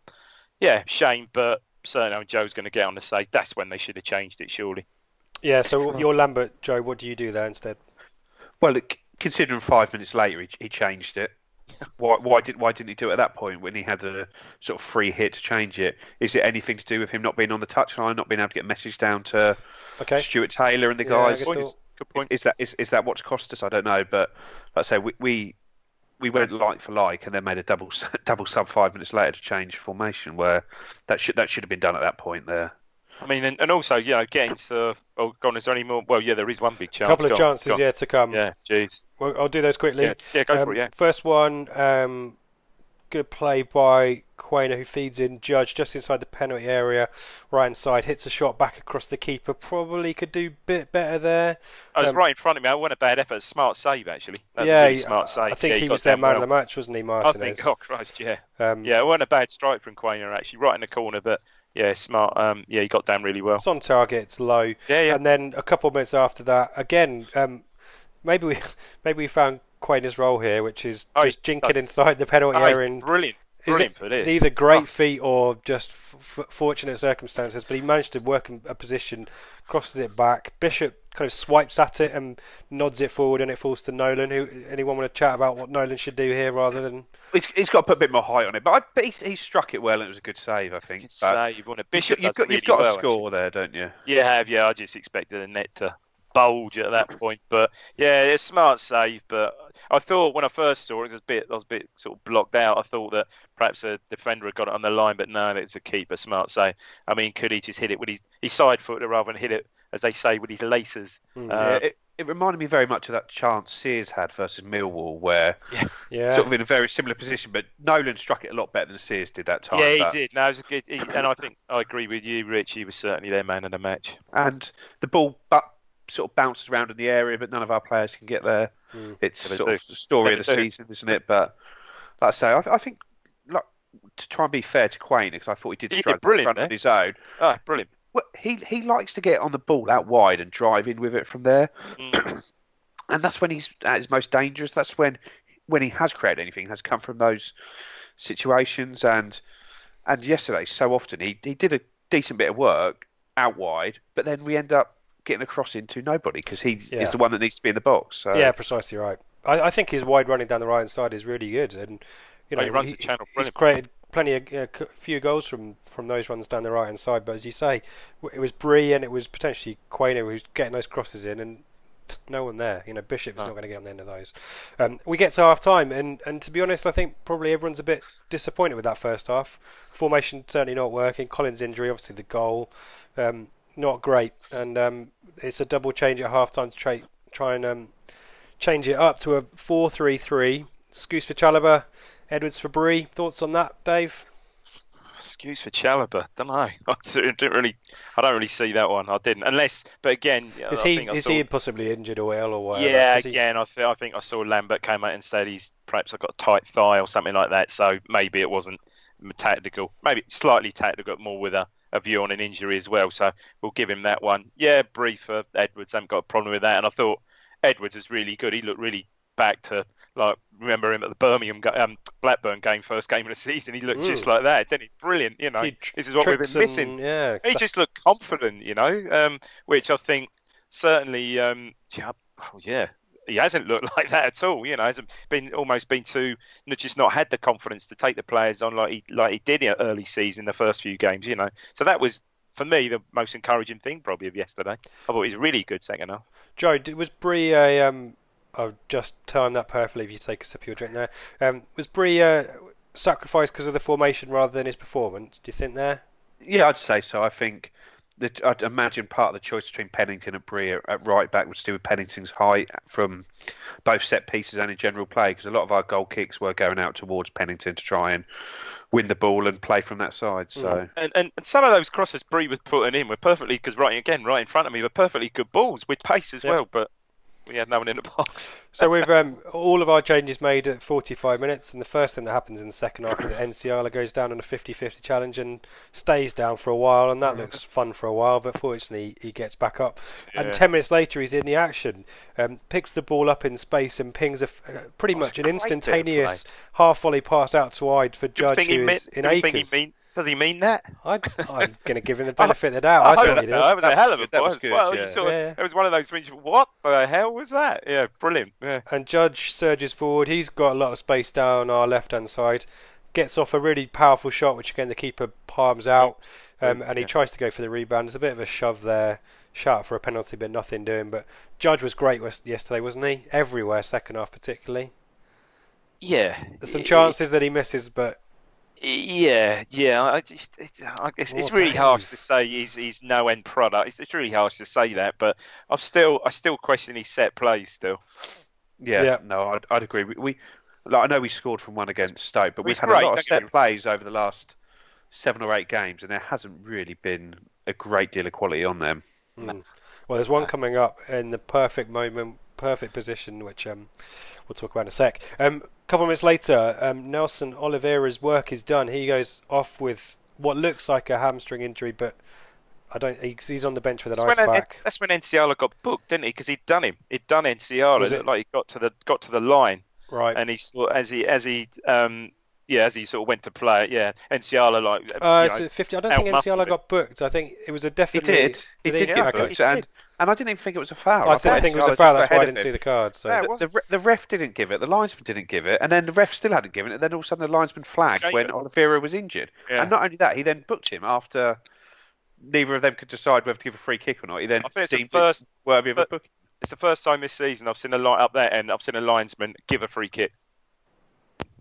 yeah, shame, but certainly Joe's going to get on to say that's when they should have changed it. Surely. yeah. So your Lambert, Joe, what do you do there instead? Well, look, considering five minutes later he, he changed it. Why, why did why didn't he do it at that point when he had a sort of free hit to change it? Is it anything to do with him not being on the touchline, not being able to get a message down to Okay. Stuart Taylor and the Yeah, guys? good Point. thought. Good point. Is that is, is that what's cost us? I don't know, but like I say, we, we we went like for like, and then made a double double sub five minutes later to change formation. Where that should that should have been done at that point there. I mean, and, and also, you know, getting to. Oh, God, is there any more? Well, yeah, there is one big chance. A couple of chances yet to come. Yeah, jeez. Well, I'll do those quickly. Yeah, yeah, go for Um, it. Yeah. First one, um, good play by Quaner who feeds in Judge just inside the penalty area, right hand side, hits a shot back across the keeper. Probably could do a bit better there. I was Um, right in front of me. I wasn't a bad effort. Smart save actually. That yeah, really smart save. I think Yeah, he was their man well. of the match, wasn't he, I think. Oh Christ, yeah. um, Yeah, it wasn't a bad strike from Quaner actually. Right in the corner, but yeah, smart. Um, yeah, he got down really well. It's on target. It's low. Yeah, yeah. And then a couple of minutes after that, again, um, maybe we maybe we found Quaner's role here, which is Oh, just jinking inside the penalty Oh, area. And brilliant, brilliant it- for this. It's either great Oh. feat or just f- f- fortunate circumstances, but he managed to work in a position, crosses it back. Bishop kind of swipes at it and nods it forward, and it falls to Nolan. Who anyone want to chat about what Nolan should do here rather than? He's, he's got to put a bit more height on it, but, I, but he, he struck it well and it was a good save, I think. Good But save. On a you've Bishop got, you've got, really you've got well, a score there, don't you? You have, yeah. I just expected the net to bulge at that point, but yeah, it's a smart save. But I thought when I first saw it, it was a bit, I was a bit sort of blocked out. I thought that perhaps a defender had got it on the line, but no, it's a keeper. Smart save. I mean, could he just hit it with his, he side foot rather than hit it, as they say, with his laces? Mm. Uh, yeah, it, it reminded me very much of that chance Sears had versus Millwall, where Yeah, yeah. sort of in a very similar position, but Nolan struck it a lot better than Sears did that time. yeah, he but- did. No, it was a good, he, and I think I agree with you, Rich. He was certainly their man of the match. And the ball but sort of bounces around in the area, but none of our players can get there. Mm. It's Never sort do. of the story of the do. season, isn't it? But like I say, I, I think like, to try and be fair to Quain, because I thought he did He struggle in brilliant on his own. Oh, brilliant. Well, he he likes to get on the ball out wide and drive in with it from there, Mm. and that's when he's at his most dangerous. That's when when he has created anything has come from those situations. And and yesterday, so often he he did a decent bit of work out wide, but then we end up getting a cross into nobody because he Yeah. is the one that needs to be in the box. So. yeah, precisely right. I, I think his wide running down the right hand side is really good, and you know Oh, he runs the channel he's created plenty of uh, c- few goals from from those runs down the right hand side. But as you say, it was Bree and it was potentially Quaner who's getting those crosses in, and no one there. You know, Bishop's No. not going to get on the end of those. Um, we get to half time, and and to be honest, I think probably everyone's a bit disappointed with that first half. Formation certainly not working. Collins' injury, obviously the goal, um, not great, and um, it's a double change at half time to try try and um, change it up to a 4-3-3. Skuse for Chalobah, Edwards for Bree. Thoughts on that, Dave? Skuse for Chalobah. Don't know. I didn't really. I don't really see that one. I didn't. Unless, but again, Is I he I is saw, he possibly injured or ill or whatever? Yeah, he- again, I, th- I think I saw Lambert came out and said he's perhaps I've got a tight thigh or something like that. So maybe it wasn't tactical. Maybe slightly tactical, more with a, a view on an injury as well. So we'll give him that one. Yeah, brief for Edwards. haven't got a problem with that. And I thought Edwards was really good. He looked really back to like remember him at the Birmingham um, Blackburn game, first game of the season. He looked just Mm. like that, didn't he? Brilliant. You know, tr- this is what we've been missing. and- yeah, He just looked confident, you know, um, which I think certainly, um, yeah, oh, yeah, he hasn't looked like that at all. You know, hasn't been almost been too, not just not had the confidence to take the players on like he like he did in early season, the first few games. You know, so that was for me the most encouraging thing probably of yesterday. I thought he was really good second half. Joe, d- was Bree a um? I've just timed that perfectly. If you take a sip of your drink there, um, was Bree uh, sacrificed because of the formation rather than his performance? Do you think there? Yeah, I'd say so. I think that I'd imagine part of the choice between Pennington and Bree at at right back was to do with Pennington's height from both set pieces and in general play, because a lot of our goal kicks were going out towards Pennington to try and win the ball and play from that side. So mm. And, and and some of those crosses Bree was putting in were perfectly because right again right in front of me were perfectly good balls with pace as Yeah. well, but we had no one in the box. So we've um, all of our changes made at 45 minutes, and the first thing that happens in the second half is that Nsiala goes down on a 50-50 challenge and stays down for a while, and that looks fun for a while. But fortunately, he gets back up, Yeah. and 10 minutes later, he's in the action, um, picks the ball up in space and pings a f- uh, pretty much an a great bit of instantaneous half volley pass out to wide for Judge, who is in acres. He mean, does he mean that? I, I'm going to give him the benefit of the doubt. I, I thought hope he did. so. That was a hell of a That was ball. good, Well, yeah. you sort of, Yeah. it was one of those things. What the hell was that? Yeah, brilliant. Yeah. and Judge surges forward. He's got a lot of space down our left hand side. Gets off a really powerful shot, which again the keeper palms out, um, and he tries to go for the rebound. There's a bit of a shove there, shout for a penalty, but nothing doing. But Judge was great yesterday, wasn't he? Everywhere, second half particularly. Yeah. There's some chances that he misses, but Yeah, yeah. I just, it, I guess it's Oh, really harsh to say he's he's no end product. It's, it's really harsh to say that, but I'm still I still question his set plays still. yeah, Yeah. no, I'd, I'd agree. We, we Like, I know we scored from one against Stoke, but we've had great, a lot of don't set plays over the last seven or eight games, and there hasn't really been a great deal of quality on them. Mm. Well, there's one coming up in the perfect moment, perfect position, which um, we'll talk about in a sec. Um, a couple of minutes later, um, Nelson Oliveira's work is done. He goes off with what looks like a hamstring injury, but I don't. He's, he's on the bench with an That's ice when, pack. that's when Nsiala got booked, didn't he? Because he'd done him. He'd done Nsiala. Was It looked like he got to the got to the line, Right. and he as he as he um yeah as he sort of went to play it. Yeah, Nsiala like Uh, you so know, 50. I don't think out-muscled Nsiala got booked. I think it was a He definitely. did. He did Yeah, get booked, He and did. and I didn't even think it was a foul. I, didn't think it was a foul. That's why I didn't see the card. So Yeah, The, the, the ref didn't give it, the linesman didn't give it, and then the ref still hadn't given it, and then all of a sudden the linesman flagged Okay, when yeah. Oliveira was injured. Yeah. And not only that, he then booked him after neither of them could decide whether to give a free kick or not. He then I think it's the first- it worthy of a but- booking. It's the first time this season I've seen a line up there, and I've seen a linesman give a free kick,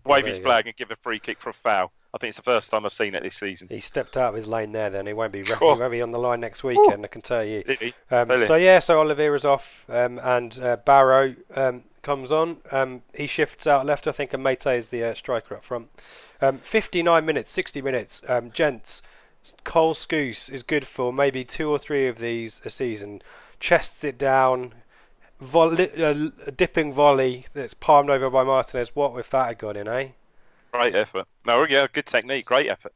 wave his flag, and give a free kick for a foul. I think it's the first time I've seen it this season. he stepped out of his lane there. Then he won't be. He Cool. won't be on the line next weekend. I can tell you. Um, Really? so yeah, so Oliveira's off, um, and uh, Barrow um, comes on. Um, he shifts out left, I think, and Meite is the uh, striker up front. Um, 59 minutes, 60 minutes, um, gents. Cole Skuse is good for maybe two or three of these a season. Chests it down, volley, uh, a dipping volley that's palmed over by Martinez. What if that had gone in, eh? Great effort. No, yeah, good technique, great effort.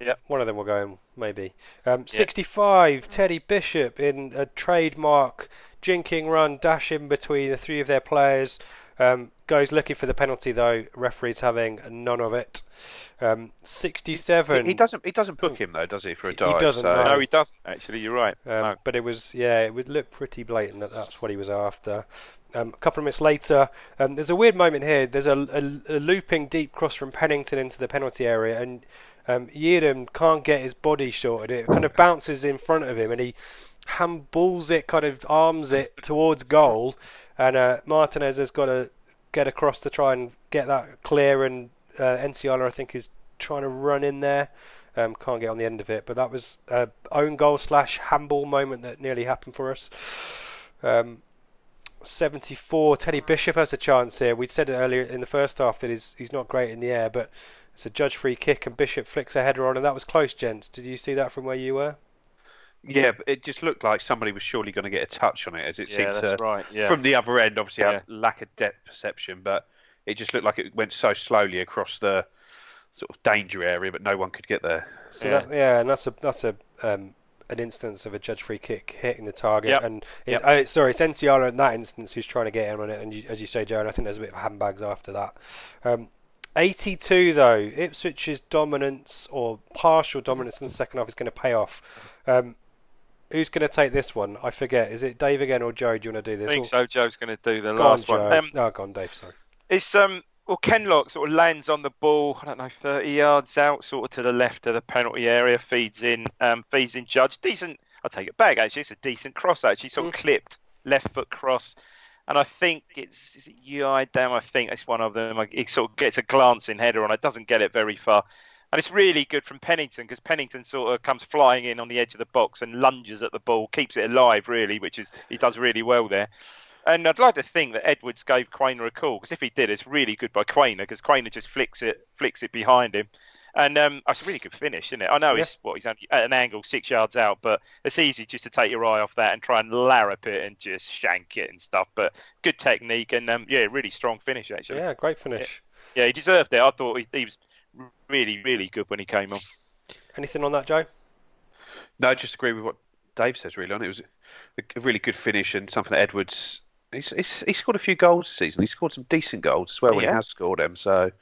Yeah, one of them will go in, maybe. Um, 65, Teddy Bishop in a trademark jinking run, dash in between the three of their players. Um, goes looking for the penalty though. Referee's having none of it. Um, 67. He, he doesn't. He doesn't book him though, does he? For a dive. He doesn't. so- no. No, he doesn't actually. You're right. Um, no. But it was, yeah, it would look pretty blatant that that's what he was after. Um, a couple of minutes later, um, there's a weird moment here. There's a, a, a looping deep cross from Pennington into the penalty area, and um, Yiadom can't get his body shorted. It kind of bounces in front of him, and he handballs it, kind of arms it towards goal. And uh, Martinez has got to get across to try and get that clear, and uh, Nsiala, I think, is trying to run in there. Um, can't get on the end of it, but that was a own goal slash handball moment that nearly happened for us. Um, 74. Teddy Bishop has a chance here. We'd said it earlier in the first half that he's he's not great in the air, but it's a judge free kick and Bishop flicks a header on, and that was close, gents. Did you see that from where you were? Yeah, but it just looked like somebody was surely going to get a touch on it, as it yeah, seemed that's to. right. Yeah. From the other end, obviously, Yeah. had lack of depth perception, but it just looked like it went so slowly across the sort of danger area, but no one could get there. So Yeah. That, yeah, and that's a that's a um, an instance of a judge free kick hitting the target. Yep. And it, Yep. oh, sorry, it's Nsiala in that instance who's trying to get in on it. And you, as you say, Joe, I think there's a bit of handbags after that. Um, 82 though, Ipswich's dominance or partial dominance in the second half is going to pay off. Um, who's going to take this one? I forget. Is it Dave again or Joe? Do you want to do I this? think Or- so. Joe's going to do the Go last Joe. one. Um, oh, go on, Dave. Sorry. It's um well Kenlock sort of lands on the ball, I don't know, thirty yards out, sort of to the left of the penalty area, feeds in, um, feeds in Judge. Decent I'll take it back actually, it's a decent cross actually, sort of clipped left foot cross. And I think it's is it Yiadom, I think it's one of them. He sort of gets a glancing header on it, doesn't get it very far. And it's really good from Pennington because Pennington sort of comes flying in on the edge of the box and lunges at the ball, keeps it alive really, which is he does really well there. And I'd like to think that Edwards gave Quaner a call because if he did, it's really good by Quaner because Quaner just flicks it, flicks it behind him, and um, it's a really good finish, isn't it? I know Yeah. he's what he's at an angle six yards out, but it's easy just to take your eye off that and try and larrup it and just shank it and stuff. But good technique and um, yeah, really strong finish actually. Yeah, great finish. Yeah, he deserved it. I thought he, he was really, really good when he came on. Anything on that, Joe? No, I just agree with what Dave says. Really, on it. it was a, a really good finish and something that Edwards. He's, he's, he scored a few goals this season. He scored some decent goals as well when Yeah. he has scored them. So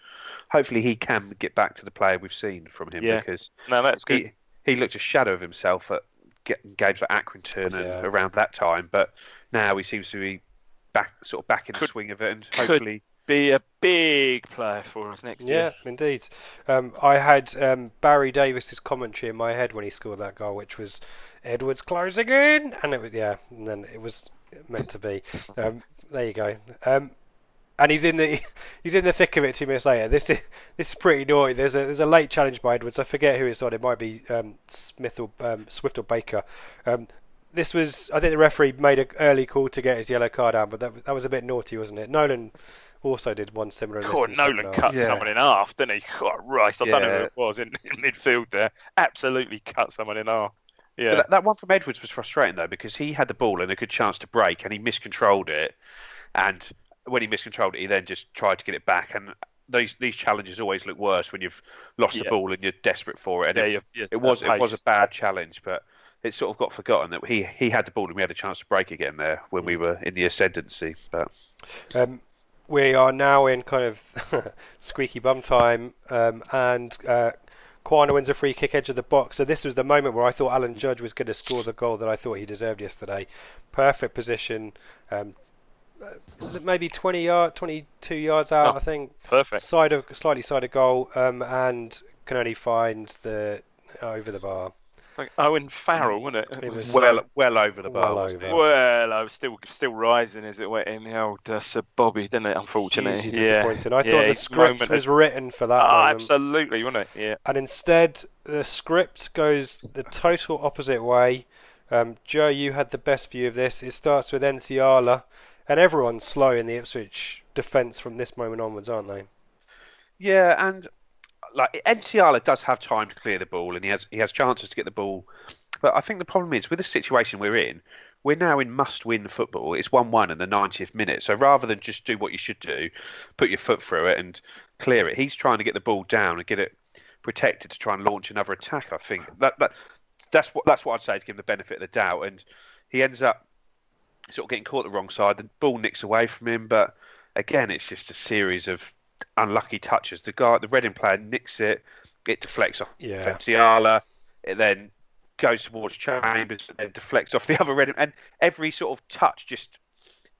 hopefully he can get back to the player we've seen from him Yeah. because No, that's good. he he looked a shadow of himself at getting games like Accrington and Yeah. around that time. But now he seems to be back, sort of back in the swing of it, and could hopefully. Be a big player for us next Yeah, year. indeed. Um, I had um, Barry Davies's commentary in my head when he scored that goal, which was Edwards closing in, and it was yeah, and then it was meant to be. Um, there you go. Um, and he's in the he's in the thick of it two minutes later. This is this is pretty naughty. There's a there's a late challenge by Edwards. I forget who it's on. It might be um, Smith or um, Swift or Baker. This was I think the referee made an early call to get his yellow card out, but that that was a bit naughty, wasn't it? Nolan, also did one similar. in God, this in the Nolan cut. Yeah. someone in half, didn't he? Christ, I don't know who it was in, in midfield there. Absolutely cut someone in half. Yeah, that, that one from Edwards was frustrating though because he had the ball and a good chance to break and he miscontrolled it, and when he miscontrolled it, he then just tried to get it back. And these these challenges always look worse when you've lost the ball and you're desperate for it. And yeah, it, you're- you're it was at it was a bad challenge, but it sort of got forgotten that he he had the ball and we had a chance to break again there when we were in the ascendancy. But Um, we are now in kind of squeaky bum time, um, and uh, Quaner wins a free kick edge of the box. So this was the moment where I thought Alan Judge was going to score the goal that I thought he deserved yesterday. Perfect position, um, uh, maybe 20 yard, 22 yards out, Oh, I think. perfect. Side of slightly side of goal, um, and can only find the over the bar. Like Owen Farrell, wasn't it? It was well well over the bar. well over. Well, I was still still rising as it went in. The old uh, Sir Bobby, didn't it? Unfortunately, Hugely yeah. disappointing. I yeah, thought the script was of- written for that. Oh, moment. absolutely, wasn't it? Yeah. and instead the script goes the total opposite way. Um, Joe, you had the best view of this. It starts with Nsiala, and everyone's slow in the Ipswich defence from this moment onwards, aren't they? Yeah, and like Nsiala does have time to clear the ball, and he has he has chances to get the ball. But I think the problem is with the situation we're in, we're now in must-win football. It's one-one in the 90th minute. So rather than just do what you should do, put your foot through it and clear it, he's trying to get the ball down and get it protected to try and launch another attack. I think that that that's what that's what I'd say to give him the benefit of the doubt. And he ends up sort of getting caught the wrong side. The ball nicks away from him, but again, it's just a series of unlucky touches. The guy, the Reading player, nicks it. It deflects off Yeah. Nsiala. It then goes towards Chambers, and then deflects off the other Reading. And every sort of touch, just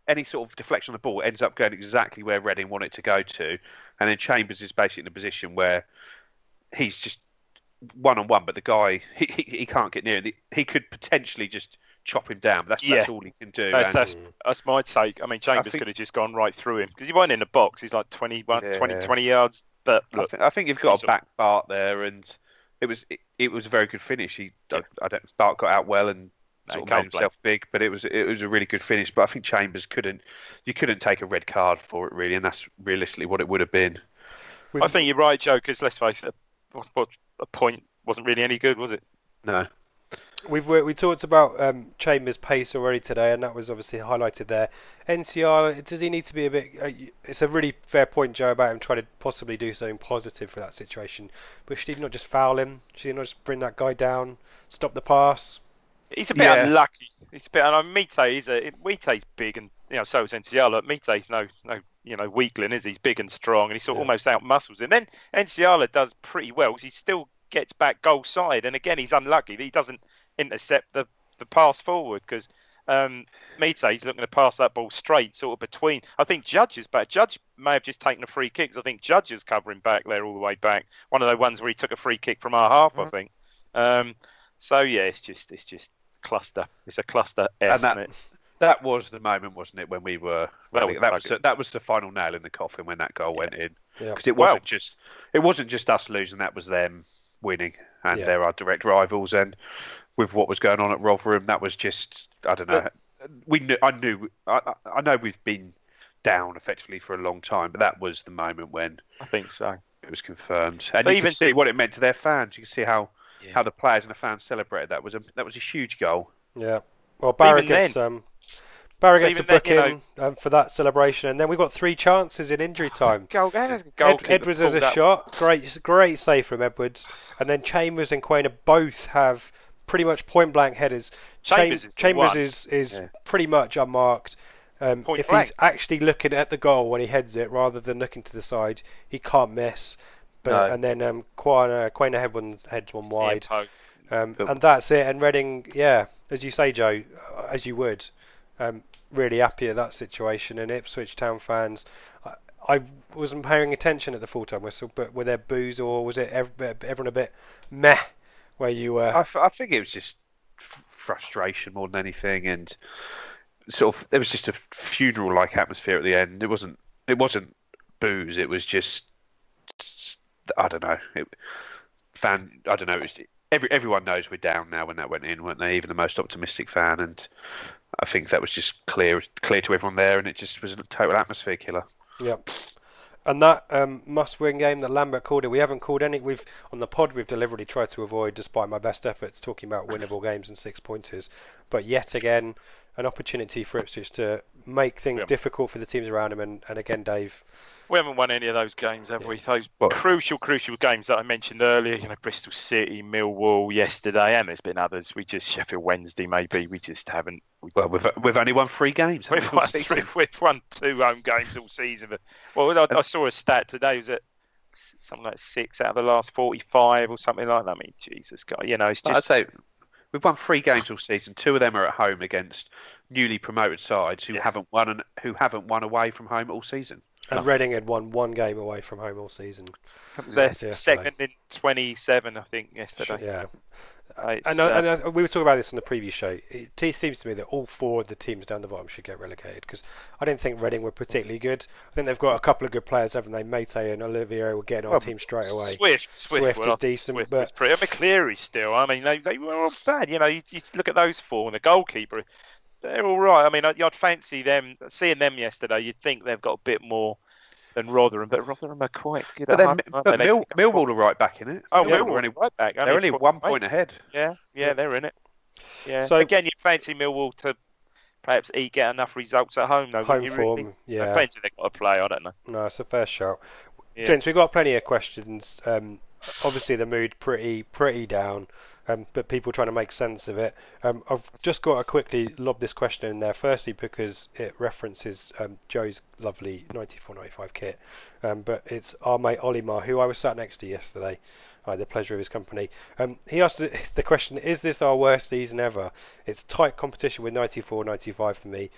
any sort of deflection on the ball, ends up going exactly where Reading want it to go to. And then Chambers is basically in a position where he's just one on one, but the guy he, he, he can't get near. him. He could potentially just chop him down. But that's that's all he can do. That's, that's that's my take. I mean, Chambers think- could have just gone right through him because he wasn't in the box. He's like 21, 20, Yeah. 20 yards. But I, think, I think you've got a- back Bart there, and it was it, it was a very good finish. He I, I don't Bart got out well and sort of made himself big, but it was it was a really good finish. But I think Chambers couldn't you couldn't take a red card for it really, and that's realistically what it would have been. I think you're right, Joe. Because let's face it, a point wasn't really any good, was it? No, We've we we talked about um, Chambers' pace already today, and that was obviously highlighted there. NCR, does he need to be a bit? Uh, it's a really fair point, Joe, about him trying to possibly do something positive for that situation. But should he not just foul him? Should he not just bring that guy down, stop the pass? He's a bit Yeah. unlucky. He's a bit. And I mean, Meite, he's a Meite's big, and you know, so is Nsiala. Meite's no, no, you know, weakling, is he? He's big and strong, and he sort of Yeah. almost out muscles him. Then Nsiala does pretty well. 'cause he still gets back goal side, and again, he's unlucky he doesn't intercept the the pass forward because. Um, Meite, he's looking to pass that ball straight, sort of between. I think Judge is back. Judge may have just taken a free kick. I think Judge is covering back there all the way back. One of those ones where he took a free kick from our half, I think. Um, so yeah, it's just it's just cluster. It's a cluster F, And that- isn't it? that was the moment, wasn't it, when we were That that, was was that was the final nail in the coffin when that goal went in Yeah. because it wasn't just it wasn't just us losing, that was them winning, and Yeah. they're our direct rivals. And with what was going on at Rotherham, that was just I don't know. We knew I knew I, I- I know we've been down effectively for a long time, but that was the moment when I think so. it was confirmed, and But you even- can see what it meant to their fans. You can see how. Yeah. How the players and the fans celebrated that was a that was a huge goal. Yeah. Well, Barrett even gets um, Barrett gets a even then, book you in um, for that celebration, and then we've got three chances in injury time. Goal, Ed, goalkeeper Edwards has a up. shot, great, great save from Edwards, and then Chambers and Quaner both have pretty much point blank headers. Chambers is Chambers is is Yeah. pretty much unmarked. Um, Point if blank. he's actually looking at the goal when he heads it, rather than looking to the side, he can't miss. But No. and then um, Quaner, Quaner head one heads one Yeah, wide. post. Um, and that's it. And Reading, yeah, as you say, Joe, uh, as you would, um, really happy at that situation. And Ipswich Town fans, I, I wasn't paying attention at the full time whistle, but were there boos or was it ev- everyone a bit meh? Where you were, I think it was just frustration more than anything, and sort of there was just a funeral-like atmosphere at the end. It wasn't. It wasn't booze. It was just. I don't know. It, fan. I don't know. It was, every everyone knows we're down now when that went in, weren't they? Even the most optimistic fan, and I think that was just clear clear to everyone there, and it just was a total atmosphere killer. Yep. And that um, must-win game that Lambert called it. We haven't called any. We've on the pod. We've deliberately tried to avoid, despite my best efforts, talking about winnable games and six pointers. But yet again, an opportunity for Ipswich to make things Yeah. difficult for the teams around him. And, and again, Dave, We haven't won any of those games, have Yeah. we? Those Well- crucial, crucial games that I mentioned earlier. You know, Bristol City, Millwall yesterday, and there's been others. We just Sheffield Wednesday, maybe. We just haven't. We, Well, we've we've only won three games. We've won, three, we've won two home games all season. Well, I, I saw a stat today. Was it something like six out of the last forty-five or something like that? I mean, Jesus God, you know, it's just. I'd say we've won three games all season. Two of them are at home against newly promoted sides who Yeah. haven't won and who haven't won away from home all season. And Reading had won one game away from home all season. it was their second in twenty-seven, I think, yesterday. Yeah. Uh, And, uh, and uh, we were talking about this on the previous show. It seems to me that all four of the teams down the bottom should get relegated because I didn't think Reading were particularly good. I think they've got a couple of good players, haven't they? Meite and Oliveira will get on our Well, team straight away. Swift, Swift, Swift well, is decent, Swift but- was pretty. I mean, Cleary still. I mean, they, they were all bad. You know, you, you look at those four and the goalkeeper. They're all right. I mean, I- I'd fancy them. Seeing them yesterday, you'd think they've got a bit more than Rotherham, but Rotherham are quite good. But at then home, but they? Mill, Millwall are right back in it. Oh, Millwall Millwall are only, right back. they're only across one point ahead. Yeah, yeah, they're in it. Yeah. So- again, you fancy Millwall to perhaps e get enough results at home, though. Home wouldn't you, form, really? yeah. Depends if they've got to play. I don't know. No, it's a fair shout. Yeah. Gents, we've got plenty of questions. Um, obviously, the mood pretty pretty down, um, but people trying to make sense of it. Um, I've just got to quickly lob this question in there. Firstly, because it references um, Joe's lovely 94-95 kit, um, but it's our mate Olimar, who I was sat next to yesterday. I had the pleasure of his company. Um, he asked the- question: Is this our worst season ever? It's tight competition with 94-95 for me.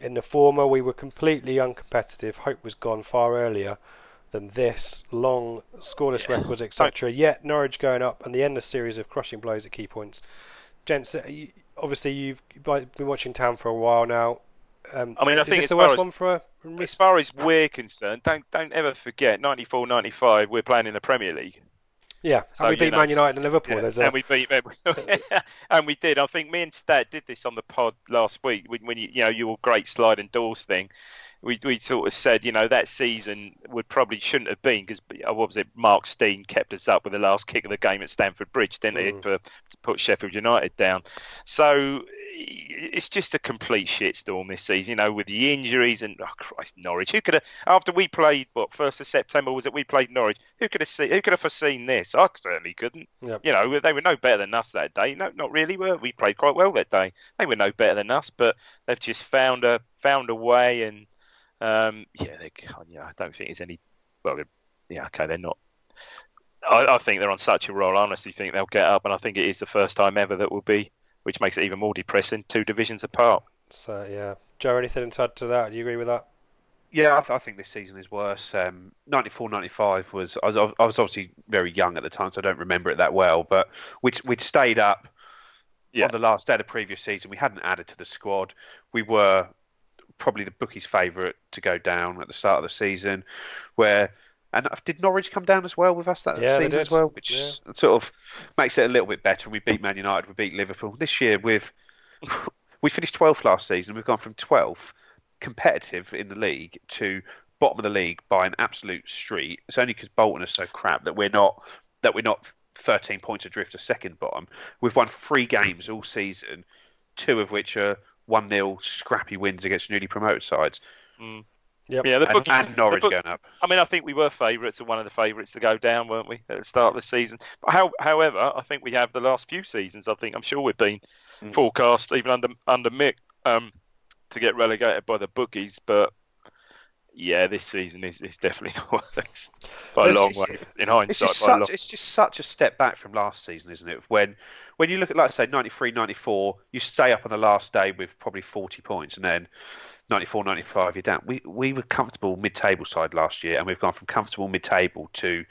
In the former, we were completely uncompetitive. Hope was gone far earlier than this. Long scoreless records, etc. Yet Norwich going up and the endless series of crushing blows at key points. Gents, uh, obviously you've been watching Town for a while now. Um, I mean, I is think it's the worst as- one for a As far as we're concerned, don't don't ever forget 94 95 we're playing in the Premier League. Yeah, So, and we you beat know, Man United and Liverpool. Yeah, a, and we beat and we did. I think me and Stat did this on the pod last week when, when you you know your great slide and doors thing. We we sort of said you know that season would probably shouldn't have been because what was it? Mark Stein kept us up with the last kick of the game at Stamford Bridge, didn't Mm. it? For to put Sheffield United down. So it's just a complete shitstorm this season. You know, with the injuries and oh Christ, Norwich. Who could have after we played what first of September was it? We played Norwich. Who could have seen? Who could have foreseen this? I certainly couldn't. Yep. You know, they were no better than us that day. No, not really. Were we played quite well that day? They were no better than us, but they've just found a found a way, and um, yeah, they. Yeah, I don't think there's any. Well, yeah, okay, they're not. I, I think they're on such a roll. I honestly think they'll get up, and I think it is the first time ever that will be, which makes it even more depressing. Two divisions apart. so yeah, Joe, anything to add to that? Do you agree with that? Yeah, I, th- I think this season is worse. Um, 94, 95 was I, was I was obviously very young at the time, so I don't remember it that well. But we'd we'd stayed up Yeah. on the last day of the previous season. We hadn't added to the squad. We were probably the bookies' favourite to go down at the start of the season. Where and did Norwich come down as well with us that Yeah, season as well, which sort of makes it a little bit better. We beat Man United, we beat Liverpool. This year we've we finished 12th last season. We've gone from 12th competitive in the league to bottom of the league by an absolute street. It's only because Bolton are so crap that we're not that we're not 13 points adrift of second bottom. We've won three games all season, two of which are one 0 scrappy wins against newly promoted sides, Yep. Yeah, the and, bookies, and Norwich book- going up. I mean, I think we were favourites, and one of the favourites to go down, weren't we, at the start of the season? But how, however, I think we have the last few seasons. I think I'm sure we've been Mm. forecast even under under Mick um, to get relegated by the bookies, but yeah, this season is, is definitely worse by a It's long just- way. In It's hindsight, just by a long. such it's just such a step back from last season, isn't it? When when you look at like I say 93, 94, you stay up on the last day with probably 40 points, and then 94, 95, you're down. We we were comfortable mid-table side last year, and we've gone from comfortable mid-table to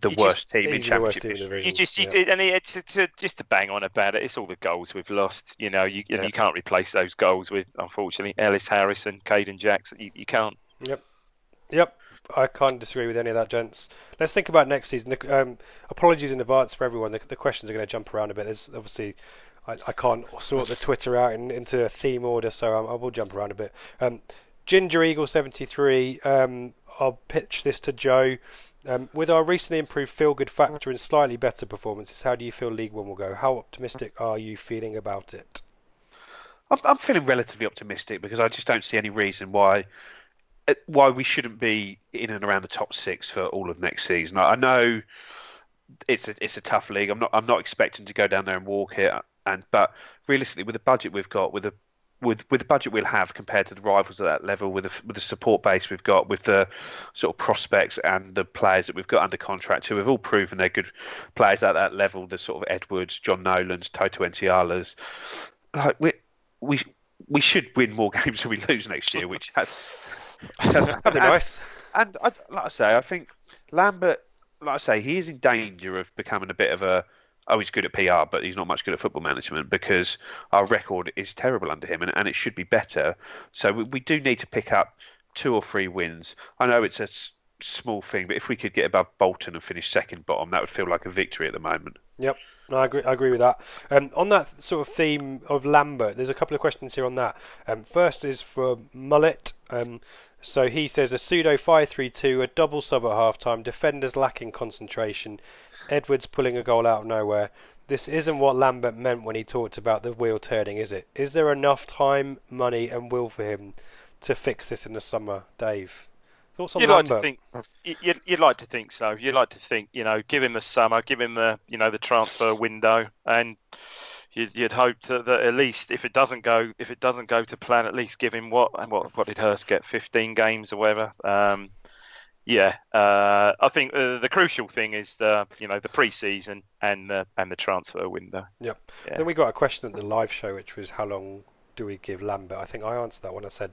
the You worst just- team in Easily the worst championship team in the. You division. just, you, Yeah. and it's to, to, just to bang on about it. It's all the goals we've lost. You know, you and Yeah. you can't replace those goals with, unfortunately, Ellis Harrison, Caden Jackson. You, you can't. Yep, Yep. I can't disagree with any of that, gents. Let's think about next season. Um, apologies in advance for everyone. The, the questions are going to jump around a bit. There's obviously, I, I can't sort the Twitter out in, into a theme order, so I, I will jump around a bit. Um, Ginger Eagle 73. Um, I'll pitch this to Joe. Um, with our recently improved feel good factor and slightly better performances, how do you feel League One will go? How optimistic are you feeling about it? I'm, I'm feeling relatively optimistic because I just don't see any reason why Uh, why we shouldn't be in and around the top six for all of next season. I, know it's a it's a tough league. I'm not I'm not expecting to go down there and walk it, and but realistically, with the budget we've got, with the with with the budget we'll have compared to the rivals at that level, with the, with the support base we've got, with the sort of prospects and the players that we've got under contract, who have all proven they're good players at that level, the sort of Edwards, John Nolan's, Toto Nsialas, like we we we should win more games than we lose next year, which has that'd be nice. And I, like I say, I think Lambert, like I say, he is in danger of becoming a bit of a oh, he's good at PR, but he's not much good at football management because our record is terrible under him and, and it should be better. So we, we do need to pick up two or three wins. I know it's a s- small thing, but if we could get above Bolton and finish second bottom, that would feel like a victory at the moment. Yep. No, I agree. I agree with that. Um, on that sort of theme of Lambert, there's a couple of questions here on that. Um, first is for Mullet. Um, so he says a pseudo five-three-two, a double sub at half-time, defenders lacking concentration, Edwards pulling a goal out of nowhere. This isn't what Lambert meant when he talked about the wheel turning, is it? Is there enough time, money, and will for him to fix this in the summer, Dave? Thoughts on you'd Lambert? like to think you'd, you'd like to think so. You'd like to think you know, give him the summer, give him the you know the transfer window, and you'd, you'd hope to, that at least if it doesn't go if it doesn't go to plan, at least give him what what what did Hurst get? Fifteen games or whatever. Um, yeah, uh, I think uh, the crucial thing is the you know the pre-season and the and the transfer window. Yep. Yeah. Then we got a question at the live show, which was how long do we give Lambert? I think I answered that one. I said,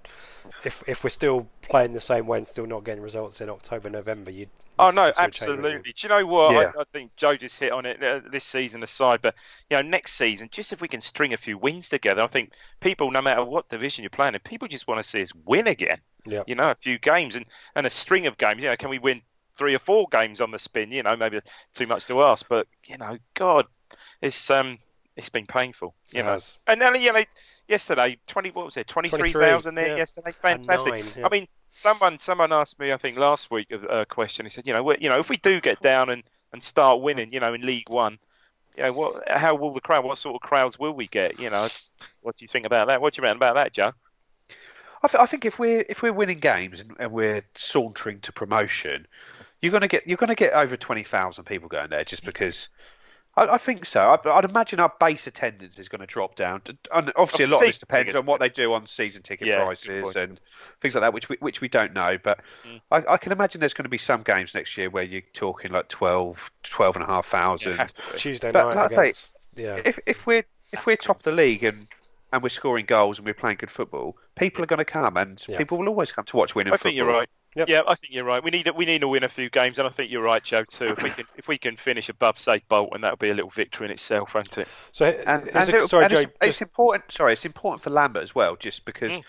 if if we're still playing the same way and still not getting results in October, November, you'd. Oh no, consider changing it. absolutely. Do you know what? Yeah. I, I think Joe just hit on it uh, this season aside, but you know, next season, just if we can string a few wins together, I think people, no matter what division you're playing in, people just want to see us win again. Yeah. You know, a few games and and a string of games. You know, can we win three or four games on the spin? You know, maybe too much to ask, but you know, God, it's um, it's been painful. You It know, has. and then you know, yesterday, twenty what was it, twenty three thousand there yeah. yesterday, fantastic. nine, yeah. I mean, someone someone asked me, I think last week, a, a uh, question. He said, you know, you know, if we do get down and, and start winning, you know, in League One, you know, what, how will the crowd? What sort of crowds will we get? You know, what do you think about that? What do you mean about that, Joe? I, th- I think if we're if we're winning games and, and we're sauntering to promotion, you're gonna get you're gonna get over twenty thousand people going there just because. I, I think so. I, I'd imagine our base attendance is going to drop down. And obviously, a lot of this depends tickets. on what they do on season ticket Yeah, prices and things like that, which we which we don't know. But Mm. I, I can imagine there's going to be some games next year where you're talking like 12, 12 and a half thousand. Yeah, Tuesday But night like I say, against. yeah. if if we're if we're top of the league and and we're scoring goals and we're playing good football, people are going to come, and Yeah. people will always come to watch winning I football. think you're right. Yep. Yeah, I think you're right. We need we need to win a few games, and I think you're right, Joe. Too. If we can if we can finish above say Bolton, that'll be a little victory in itself, won't it? So And, and a- it- sorry, and Joe. it's, it's important. Sorry, it's important for Lambert as well, just because Mm.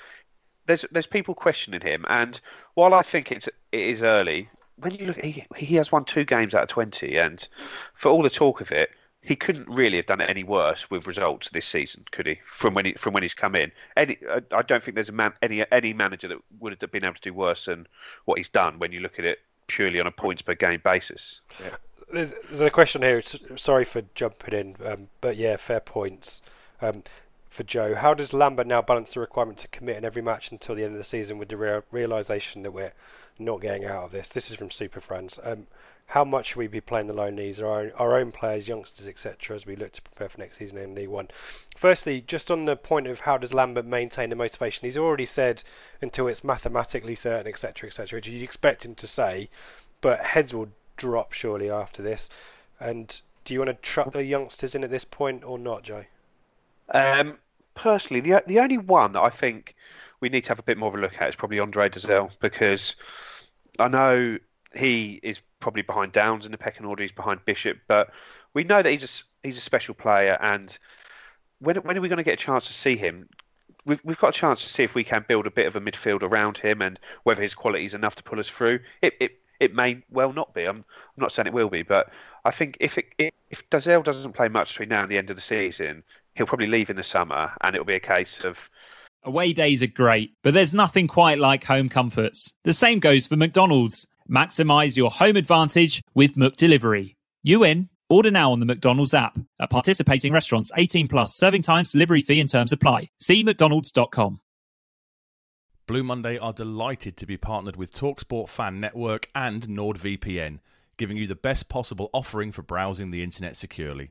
there's there's people questioning him, and while I think it's it is early, when you look, he he has won two games out of twenty, and for all the talk of it, he couldn't really have done it any worse with results this season, could he? From when he from when he's come in, any I don't think there's a man any any manager that would have been able to do worse than what he's done when you look at it purely on a points per game basis. There's, there's a question here. Sorry for jumping in, um, but yeah, fair points um, for Joe. How does Lambert now balance the requirement to commit in every match until the end of the season with the real realization that we're not getting out of this? This is from Super Friends. Um, how much should we be playing the low knees, our own, our own players, youngsters, etc., as we look to prepare for next season in League One? Firstly, just on the point of how does Lambert maintain the motivation, he's already said until it's mathematically certain, etc., etc., which you'd expect him to say, but heads will drop surely after this. And do you want to truck the youngsters in at this point or not, Joe? Um, personally, the the only one I think we need to have a bit more of a look at is probably Andre Dozzell because I know he is probably behind Downs in the pecking order. He's behind Bishop, but we know that he's a he's a special player. And when when are we going to get a chance to see him? We've we've got a chance to see if we can build a bit of a midfield around him and whether his quality is enough to pull us through. It it it may well not be. I'm I'm not saying it will be, but I think if it, if Dazelle doesn't play much between now and the end of the season, he'll probably leave in the summer, and it'll be a case of Away days are great, but there's nothing quite like home comforts. The same goes for McDonald's. Maximize your home advantage with McDelivery. You in? Order now on the McDonald's app. At participating restaurants, 18 plus, serving times, delivery fee and terms apply. See McDonald's.com. Blue Monday are delighted to be partnered with Talksport Fan Network and NordVPN, giving you the best possible offering for browsing the internet securely.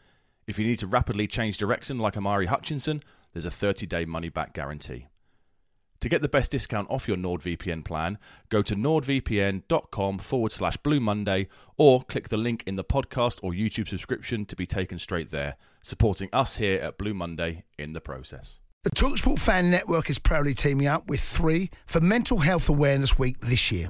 If you need to rapidly change direction like Omari Hutchinson, there's a 30 day money back guarantee. To get the best discount off your NordVPN plan, go to nordvpn.com forward slash Blue Monday or click the link in the podcast or YouTube subscription to be taken straight there, supporting us here at Blue Monday in the process. The Talksport Fan Network is proudly teaming up with three for Mental Health Awareness Week this year.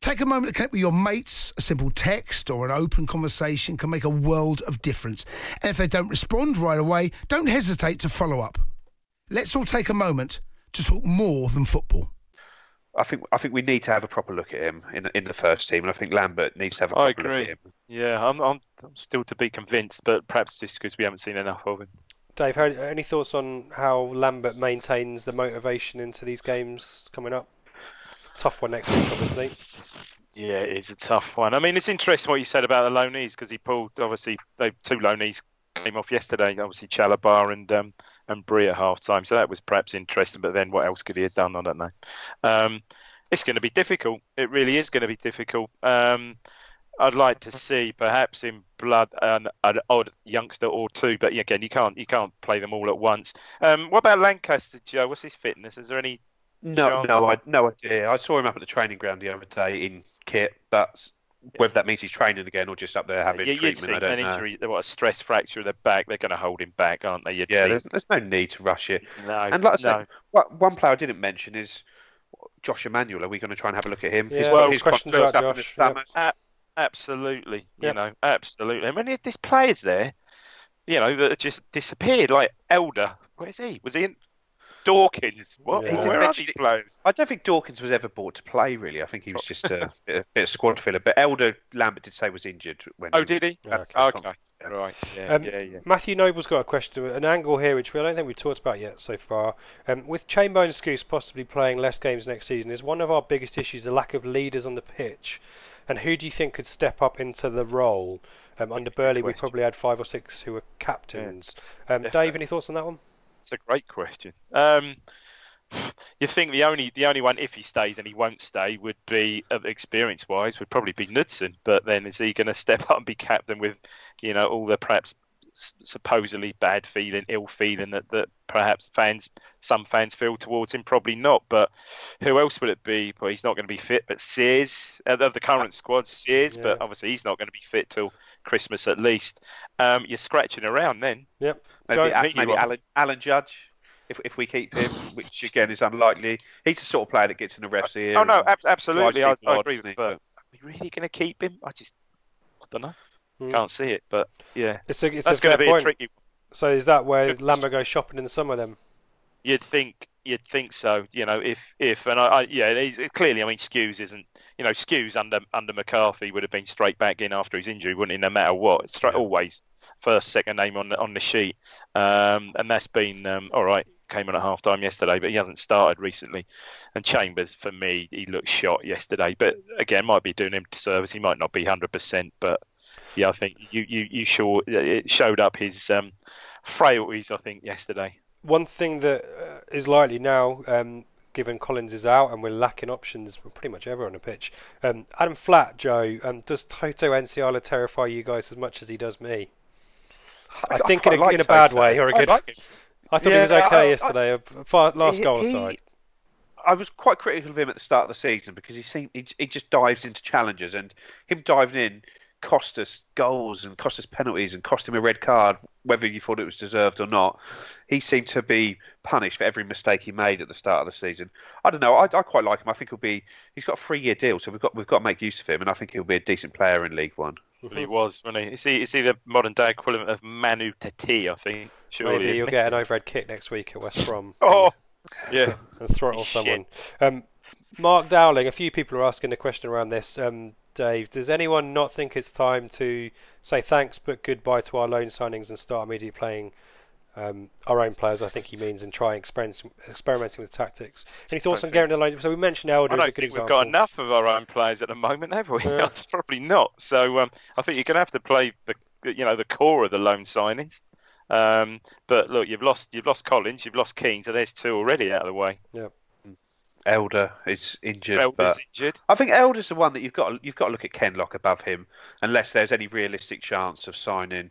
Take a moment to connect with your mates. A simple text or an open conversation can make a world of difference. And if they don't respond right away, don't hesitate to follow up. Let's all take a moment to talk more than football. I think I think we need to have a proper look at him in in the first team, and I think Lambert needs to have a proper I look agree. at him. Yeah, I'm, I'm, I'm still to be convinced, but perhaps just because we haven't seen enough of him. Dave, any thoughts on how Lambert maintains the motivation into these games coming up? Tough one next week, obviously. Yeah, it is a tough one. I mean, it's interesting what you said about the loanees because he pulled obviously they two loanees came off yesterday. Obviously Chalobah and um, and Bree at half time, so that was perhaps interesting. But then what else could he have done? I don't know. Um, it's going to be difficult. It really is going to be difficult. Um, I'd like to see perhaps in blood an, an odd youngster or two, but again, you can't you can't play them all at once. Um, what about Lankester, Joe? What's his fitness? Is there any? No, chance? no, I no idea. I saw him up at the training ground the other day in kit, but whether that means he's training again or just up there having Yeah, you'd treatment, I don't an know. injury, what a stress fracture in the back, they're going to hold him back, aren't they? You'd Yeah, there's, there's no need to rush it. No, And like I said, no. what, one player I didn't mention is Josh Emmanuel. Are we going to try and have a look at him? Yeah, His- well, his questions contract's about up in the Josh, summer. A- absolutely, you Yep. know, absolutely. I mean, if there's players there, you know, that just disappeared. Like Elder, where's he? Was he in Dawkins? What? Yeah. Where are these players? I don't think Dawkins was ever bought to play. Really, I think he was just a, bit, a bit of squad filler. But Elder Lambert did say was injured when. Oh, he did he? had Okay. Okay, right. Yeah, Um, yeah, yeah. Matthew Noble's got a question, an angle here which we I don't think we've talked about yet so far. Um, with Chamber and Skuse possibly playing less games next season, is one of our biggest issues the lack of leaders on the pitch? And who do you think could step up into the role? Um, under Burley, we probably had five or six who were captains. Um, Dave, any thoughts on that one? It's a great question. Um, you think the only the only one, if he stays and he won't stay, would be experience wise, would probably be Knudsen. But then is he going to step up and be captain with, you know, all the perhaps supposedly bad feeling, ill feeling that, that perhaps fans, some fans feel towards him? Probably not. But who else would it be? Well, he's not going to be fit. But Sears of the current squad, Sears, Yeah. but obviously he's not going to be fit till Christmas at least. Um, you're scratching around then. Yep. Maybe, Joe, A- think you maybe. Alan, Alan Judge, if if we keep him, which again is unlikely. He's the sort of player that gets in the ref's here. Oh no, ab- absolutely. I, I agree odd, with doesn't? Bert. Are we really going to keep him? I just, I don't know. Hmm. Can't see it, but yeah, It's a, it's that's going to be point. a tricky. So is that where Good. Lambert goes shopping in the summer then? You'd think, you'd think so. You know, if if and I, I yeah, he's, clearly, I mean, Skuse isn't. You know, Skuse under under McCarthy would have been straight back in after his injury, wouldn't he? No matter what, straight, always first, second name on the on the sheet, um, and that's been um, all right. Came on at half time yesterday, but he hasn't started recently. And Chambers, for me, he looked shot yesterday, but again, might be doing him service. He might not be hundred percent, but yeah, I think you you you sure it showed up his um, frailties. I think yesterday. One thing that is likely now, um, given Collins is out and we're lacking options pretty much ever on the pitch. Um, Adam Flat, Joe, um, does Toto Nsiala terrify you guys as much as he does me? I, think in a, like in a bad Toto. way or a I good. like. I thought he was okay I- I- yesterday. a far, last He- goal he- aside. I was quite critical of him at the start of the season because he seemed he, he just dives into challenges and him diving in cost us goals and cost us penalties and cost him a red card whether you thought it was deserved or not. He seemed to be punished for every mistake he made at the start of the season. I don't know. I, I quite like him. I think he'll be. He's got a three-year deal, so we've got we've got to make use of him, and I think he'll be a decent player in League One. He was, wasn't he? Is he, is he the modern day equivalent of Manu Thetis, I think? Surely, Maybe you'll he? get an overhead kick next week at West Brom. Oh, yeah. and throttle Shit. someone. Um, Mark Dowling, a few people are asking a question around this. Um, Dave, does anyone not think it's time to say thanks but goodbye to our loan signings and start immediately playing um, our own players? I think he means and try experimenting, experimenting with tactics. Any thoughts on getting the loan? So we mentioned Elder I as a don't good think we've got enough of our own players at the moment, have we? Yeah. Probably not. So um, I think you're going to have to play the you know the core of the loan signings. Um, but look, you've lost you've lost Collins, you've lost Keane, so there's two already out of the way. Elder is injured, Elder's but injured. I think Elder's the one that you've got. You've got to look at Kenlock above him, unless there's any realistic chance of signing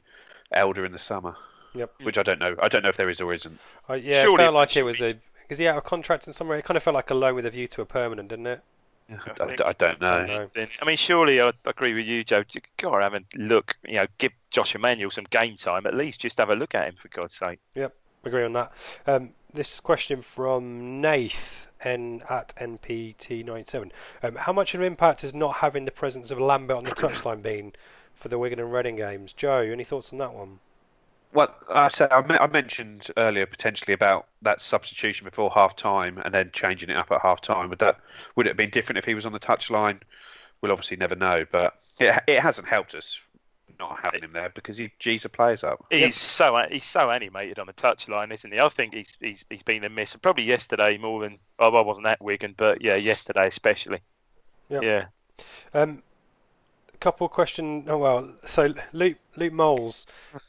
Elder in the summer. Yep. Which I don't know. I don't know if there is or isn't. Uh, yeah, Surely- it felt like it was a. Is he out of contract in somewhere? It kind of felt like a loan with a view to a permanent, didn't it? I, I I- think- I don't know. I mean, surely I agree with you, Joe. You got to have a look. You know, give Josh Emmanuel some game time at least. Just have a look at him for God's sake. Yep, agree on that. Um, this question from Nath N at NPT97. Um, how much of an impact is not having the presence of Lambert on the touchline been for the Wigan and Reading games? Joe, any thoughts on that one? Well, I said I, mentioned earlier potentially about that substitution before half time and then changing it up at half time. Would that would it have been different if he was on the touchline? We'll obviously never know, but it it hasn't helped us not having him there because he G's the players up. He's so he's so animated on the touchline, isn't he? I think he's he's he's been a miss. Probably yesterday more than oh, I wasn't at Wigan, but yeah, yesterday especially. Yep. Yeah. Um, a couple of question. Oh well, so Luke Luke Moles,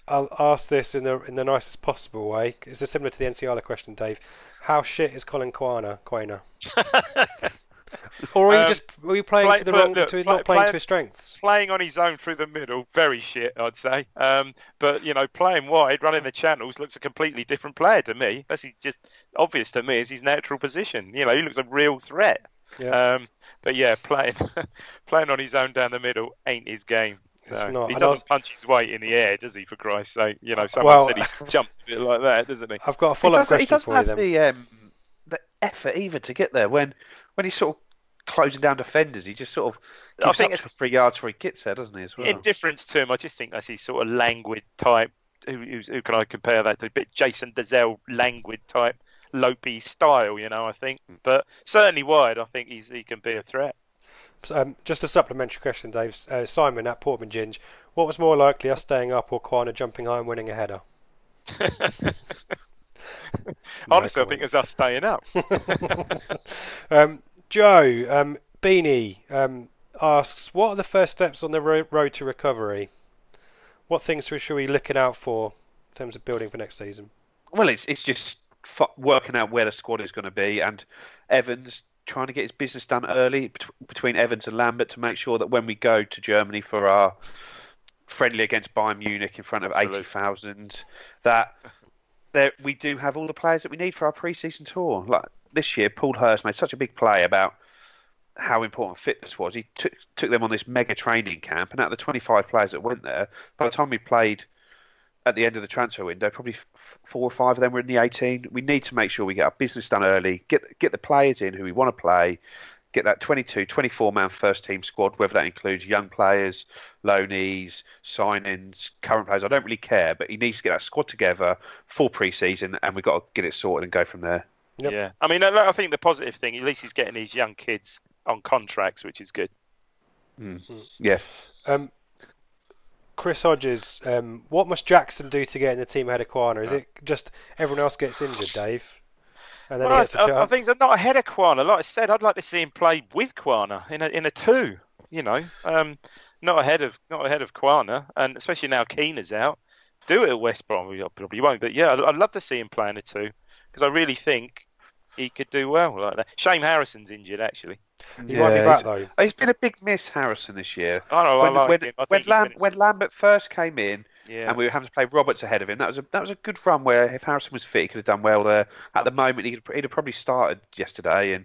I'll ask this in the in the nicest possible way. It's similar to the NCR question, Dave. How shit is Collin Quaner? Quaner? Or are you Um, just were you playing play- to the play- wrong look, to play- not playing play- to his strengths? playing on his own through the middle, very shit, I'd say. Um, but you know, playing wide, running the channels, looks a completely different player to me. That's just obvious to me is his natural position. You know, he looks a real threat. Yeah. Um, but yeah, playing playing on his own down the middle ain't his game. It's No. not. He doesn't was- punch his weight in the air, does he? For Christ's sake, you know, someone Well- said he jumps a bit like that, doesn't he? I've got a follow up doesn't, he question doesn't for you have then. the um, the effort either to get there when when he's sort of closing down defenders. He just sort of I think up it's- for three yards before he gets there, doesn't he? As well. Indifference to him, I just think that's his sort of languid type. Who, who's, who can I compare that to? A bit Jason Dozzell languid type, Lopey style, you know. I think, but certainly wide, I think he's he can be a threat. Um, just a supplementary question, Dave. Uh, Simon at Portman Ginge. What was more likely, us staying up or Quaner jumping high and winning a header? Honestly, I think it's us staying up. um, Joe um, Beanie um, asks, "What are the first steps on the ro- road to recovery? What things should we be looking out for in terms of building for next season?" Well, it's it's just f- working out where the squad is going to be, and Evans trying to get his business done early bet- between Evans and Lambert to make sure that when we go to Germany for our friendly against Bayern Munich in front of Absolutely. eighty thousand, that there we do have all the players that we need for our pre-season tour. Like this year, Paul Hurst made such a big play about how important fitness was. He took took them on this mega training camp, and out of the twenty five players that went there, by the time we played at the end of the transfer window, probably f- four or five of them were in the 18. We need to make sure we get our business done early, get get the players in who we want to play, get that 22, 24 man first team squad, whether that includes young players, loanees, signings, current players. I don't really care, but he needs to get that squad together for pre-season, and we've got to get it sorted and go from there. Yep. Yeah, I mean, I I think the positive thing, at least he's getting these young kids on contracts, which is good. Yeah. Um, Chris Hodges, um, what must Jackson do to get in the team ahead of Quaner? Is it just everyone else gets injured, Dave, and then Well, he gets a I, chance? I think they're not ahead of Quaner. Like I said, I'd like to see him play with Quaner in a in a two. You know, um, not ahead of not ahead of Quaner, and especially now Keener's out. Do it at West Brom. We probably won't, but yeah, I'd, I'd love to see him play in a two because I really think he could do well like that. Shame Harrison's injured actually. He might be Yeah, back he's- though. He's been a big miss, Harrison, this year. I don't know. when I like when, him. I when, Lam- when Lambert first came in, yeah. and we were having to play Roberts ahead of him. That was a that was a good run where if Harrison was fit, he could have done well there. At the moment, he could, he'd have probably started yesterday, and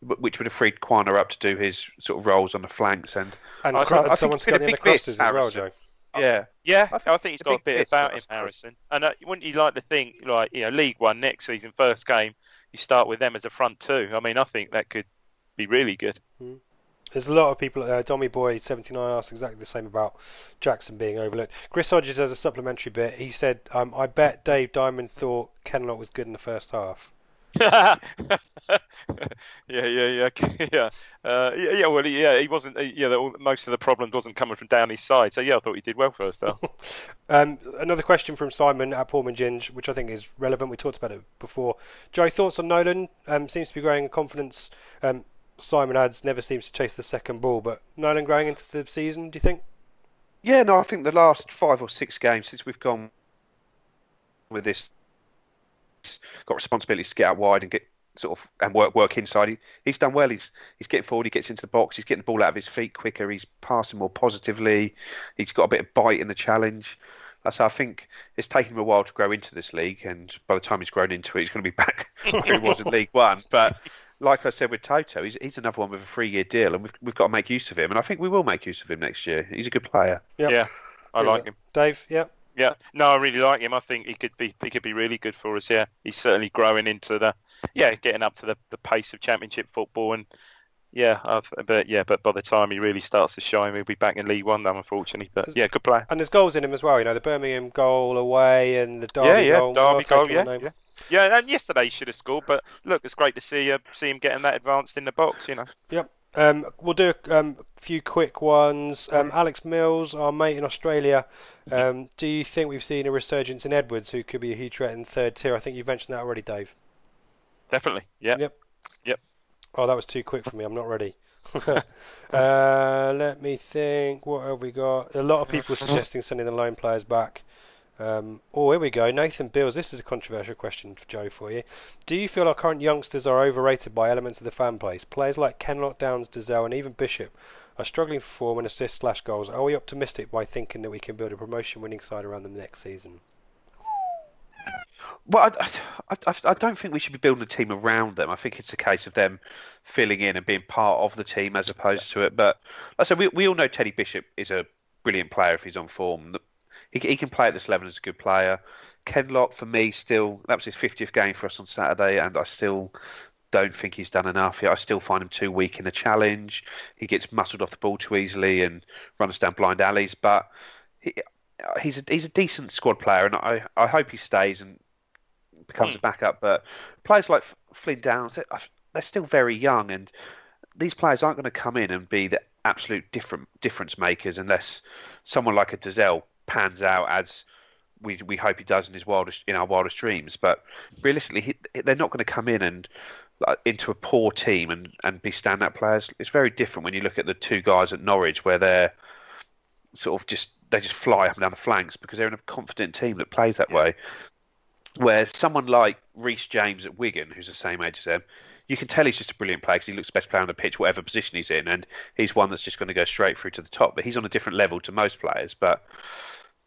which would have freed Quaner up to do his sort of roles on the flanks. And And I cro- think- I think someone's it's been a got in the big miss, crosses as well, Harrison. Joe. yeah, Yeah, I I think he's got a big bit about him. Harrison. And uh, wouldn't you like to think, like you know, League One next season, first game, you start with them as a front two? I mean, I think that could be really good. There's a lot of people. Uh, Dommy Boy seventy nine asked exactly the same about Jackson being overlooked. Chris Hodges has a supplementary bit. He said, um, "I bet Dave Diamond thought Kenlock was good in the first half." yeah, yeah, yeah, yeah, uh, yeah, yeah. Well, yeah, he wasn't. Yeah, the, most of the problems wasn't coming from down his side. So yeah, I thought he did well first half. Um, another question from Simon at Portman Ginge, which I think is relevant. We talked about it before. Joe, thoughts on Nolan? Um, seems to be growing in confidence. Um, Simon adds, never seems to chase the second ball, but Nolan growing into the season, do you think? yeah. No, I think the last five or six games since we've gone with this, got responsibilities to get out wide and get sort of and work work inside. He, he's done well. He's he's getting forward. He gets into the box. He's getting the ball out of his feet quicker. He's passing more positively. He's got a bit of bite in the challenge. So I think it's taken him a while to grow into this league, and by the time he's grown into it, he's going to be back where he was in League One. But like I said with Toto, he's, he's another one with a three-year deal, and we've we've got to make use of him. And I think we will make use of him next year. He's a good player. Yep. Yeah, I like him. Dave, yeah. Yeah, no, I really like him. I think he could be he could be really good for us. Yeah, he's certainly growing into the yeah, getting up to the, the pace of Championship football and. Yeah, I've, but yeah, but by the time he really starts to shine, we'll be back in League One, though, unfortunately. But yeah, good player. And there's goals in him as well. You know, the Birmingham goal away and the Derby yeah, yeah, goal. Derby goal, taken yeah, on him. yeah, yeah. And yesterday he should have scored, but look, it's great to see uh, see him getting that advanced in the box. You know. Yep. Um, we'll do a um, few quick ones. Um, Alex Mills, our mate in Australia. Um, do you think we've seen a resurgence in Edwards, who could be a huge threat in third tier? I think you've mentioned that already, Dave. Definitely. Yeah. Yep. Yep. Oh, that was too quick for me. I'm not ready. uh, let me think. What have we got? A lot of people suggesting sending the lone players back. Um, oh, here we go. Nathan Bills. This is a controversial question, for Joe, for you. Do you feel our current youngsters are overrated by elements of the fan base? Players like Kenlock, Downs, Dozzell, and even Bishop are struggling for form and assists slash goals. Are we optimistic by thinking that we can build a promotion-winning side around them next season? Well, I, I, I, don't think we should be building a team around them. I think it's a case of them filling in and being part of the team as opposed to it. But like I said, we, we all know Teddy Bishop is a brilliant player if he's on form. He, he can play at this level as a good player. Kenlock, for me, still, that was his 50th game for us on Saturday, and I still don't think he's done enough. I still find him too weak in the challenge. He gets muscled off the ball too easily and runs down blind alleys. But he, he's a, he's a decent squad player, and I, I hope he stays and becomes hmm. a backup. But players like Flynn Downs, they're, uh, they're still very young, and these players aren't going to come in and be the absolute different difference makers unless someone like a Dozzell pans out as we we hope he does in his wildest in our wildest dreams. But realistically, he, they're not going to come in and like, into a poor team and and be standout players. It's very different when you look at the two guys at Norwich where they're sort of just they just fly up and down the flanks because they're in a confident team that plays that way. Where someone like Reece James at Wigan, who's the same age as them, you can tell he's just a brilliant player because he looks the best player on the pitch, whatever position he's in, and he's one that's just going to go straight through to the top. But he's on a different level to most players. But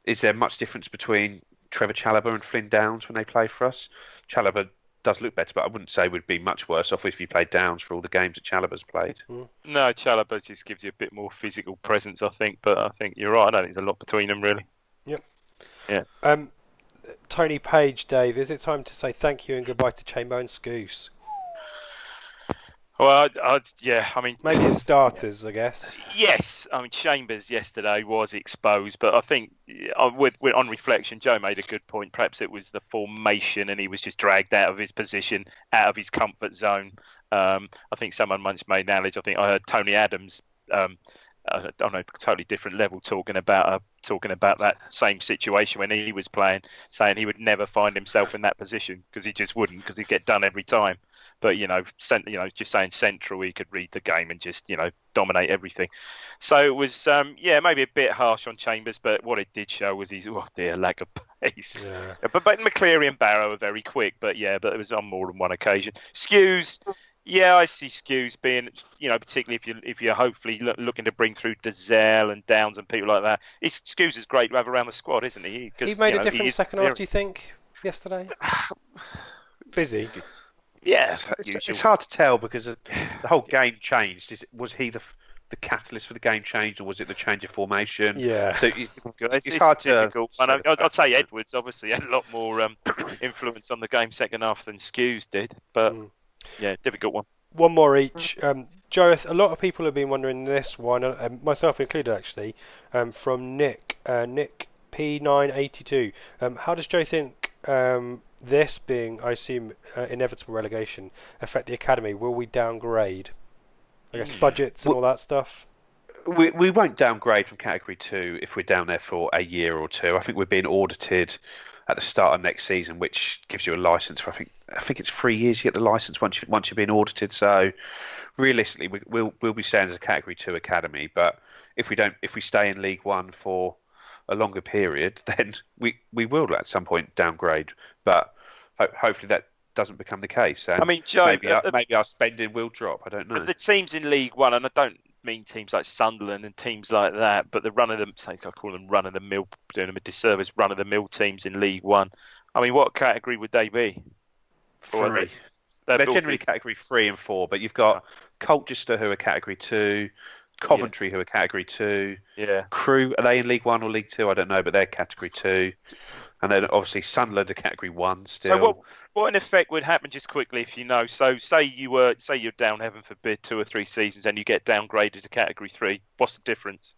is there much difference between Trevor Chalobah and Flynn Downs when they play for us? Chalobah does look better, but I wouldn't say we'd be much worse off if he played Downs for all the games that Chalobah's played. No, Chalobah just gives you a bit more physical presence, I think. But I think you're right. I don't think there's a lot between them, really. Yep. Yeah. Um, Tony Page, Dave, is it time to say thank you and goodbye to Chamber and Skuse? Well, I, I, yeah, I mean, Maybe as starters, I guess. Yes, I mean Chambers yesterday was exposed, but I think uh, with, with, on reflection, Joe made a good point. Perhaps it was the formation, and he was just dragged out of his position, out of his comfort zone. Um, I think someone once made an analogy. I think I heard Tony Adams um, uh, on a totally different level, talking about uh, talking about that same situation when he was playing, saying he would never find himself in that position because he just wouldn't because he'd get done every time. But you know, cent- you know, just saying central, he could read the game and just you know dominate everything. So it was, um, yeah, maybe a bit harsh on Chambers, but what it did show was his oh dear lack of pace. Yeah. But but McCleary and Barrow are very quick, but yeah, but it was on more than one occasion. Skuse, yeah, I see Skuse being, you know, particularly if you if you're hopefully lo- looking to bring through Dozzell and Downs and people like that. He's, Skuse is great to have around the squad, isn't he? 'Cause, He made you a know, difference is- second half, do you think, yesterday? Busy. Yeah, It's, usual. it's hard to tell because the whole game changed. Is was he the the catalyst for the game changed, or was it the change of formation? Yeah. So it, It's, it's hard to difficult. And I, I'd, I'd say Edwards obviously had a lot more um, influence on the game second half than Skuse did, but Mm. Yeah, difficult one. One more each. Um, Joe, a lot of people have been wondering this one, uh, um, myself included, actually, um, from Nick. Uh, Nick P982. Um, how does Joe think um, this being, I assume, uh, inevitable relegation affect the academy? Will we downgrade? I guess budgets and all that stuff. we we won't downgrade from category two if we're down there for a year or two. I think we're being audited at the start of next season, which gives you a license for I think I think it's three years. You get the license once you once you've been audited. So realistically, we, we'll we'll be staying as a category two academy. But if we don't, if we stay in League One for a longer period, then we we will at some point downgrade. But ho- hopefully that doesn't become the case. And I mean, Joe, maybe uh, our, maybe our spending will drop. I don't know. But the teams in League One, and I don't mean teams like Sunderland and teams like that, but the run of the, I call them run of the mill, doing them a disservice, run of the mill teams in League One. I mean, what category would they be? Or Three. they- They're, they're generally big- category three and four, but you've got Colchester who are category two, Coventry who are category two, Yeah. Crew are they in League One or League Two? I don't know, but they're category two, and then obviously Sunderland are category one still. So what what in effect would happen just quickly if you know? So say you were say you're down heaven forbid two or three seasons and you get downgraded to category three. What's the difference?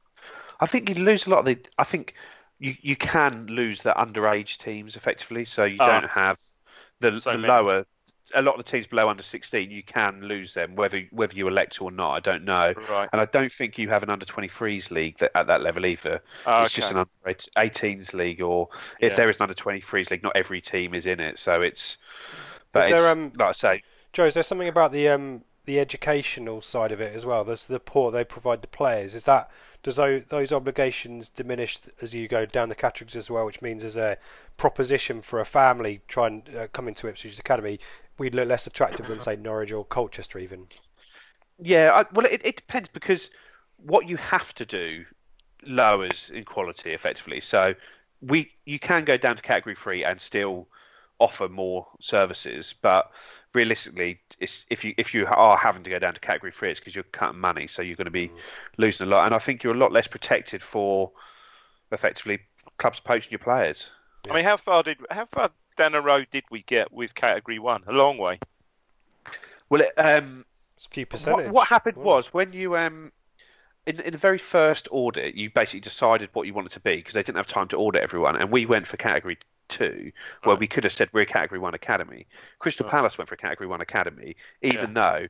I think you lose a lot of the. I think you you can lose the underage teams effectively, so you Ah. don't have the So the lower. A lot of the teams below under 16, you can lose them, whether whether you elect to or not. I don't know. Right. And I don't think you have an under 23s league that, at that level either. Ah, it's just an under 18s league, or if Yeah. there is an under 23s league, not every team is in it. So it's. But Is there, um, like I say, Joe, is there something about the um, the educational side of it as well? There's the support they provide the players. Is that does those, those obligations diminish as you go down the categories as well? Which means as a proposition for a family trying uh, come into Ipswich Academy, we'd look less attractive than say Norwich or Colchester even. Yeah, I, well, it, it depends because what you have to do lowers in quality effectively. So we you can go down to category three and still offer more services, but realistically, it's, if you if you are having to go down to category three, it's because you're cutting money, so you're going to be mm. losing a lot. And I think you're a lot less protected for effectively clubs poaching your players. I mean, how far did how far down the road did we get with category one? A long way. Well, it, um, It's a few What, percentage. what happened wasn't was when you um in in the very first audit, you basically decided what you wanted to be because they didn't have time to audit everyone, and we went for category two, where Right. we could have said we're a category one academy. Crystal Right. Palace went for a category one academy, even though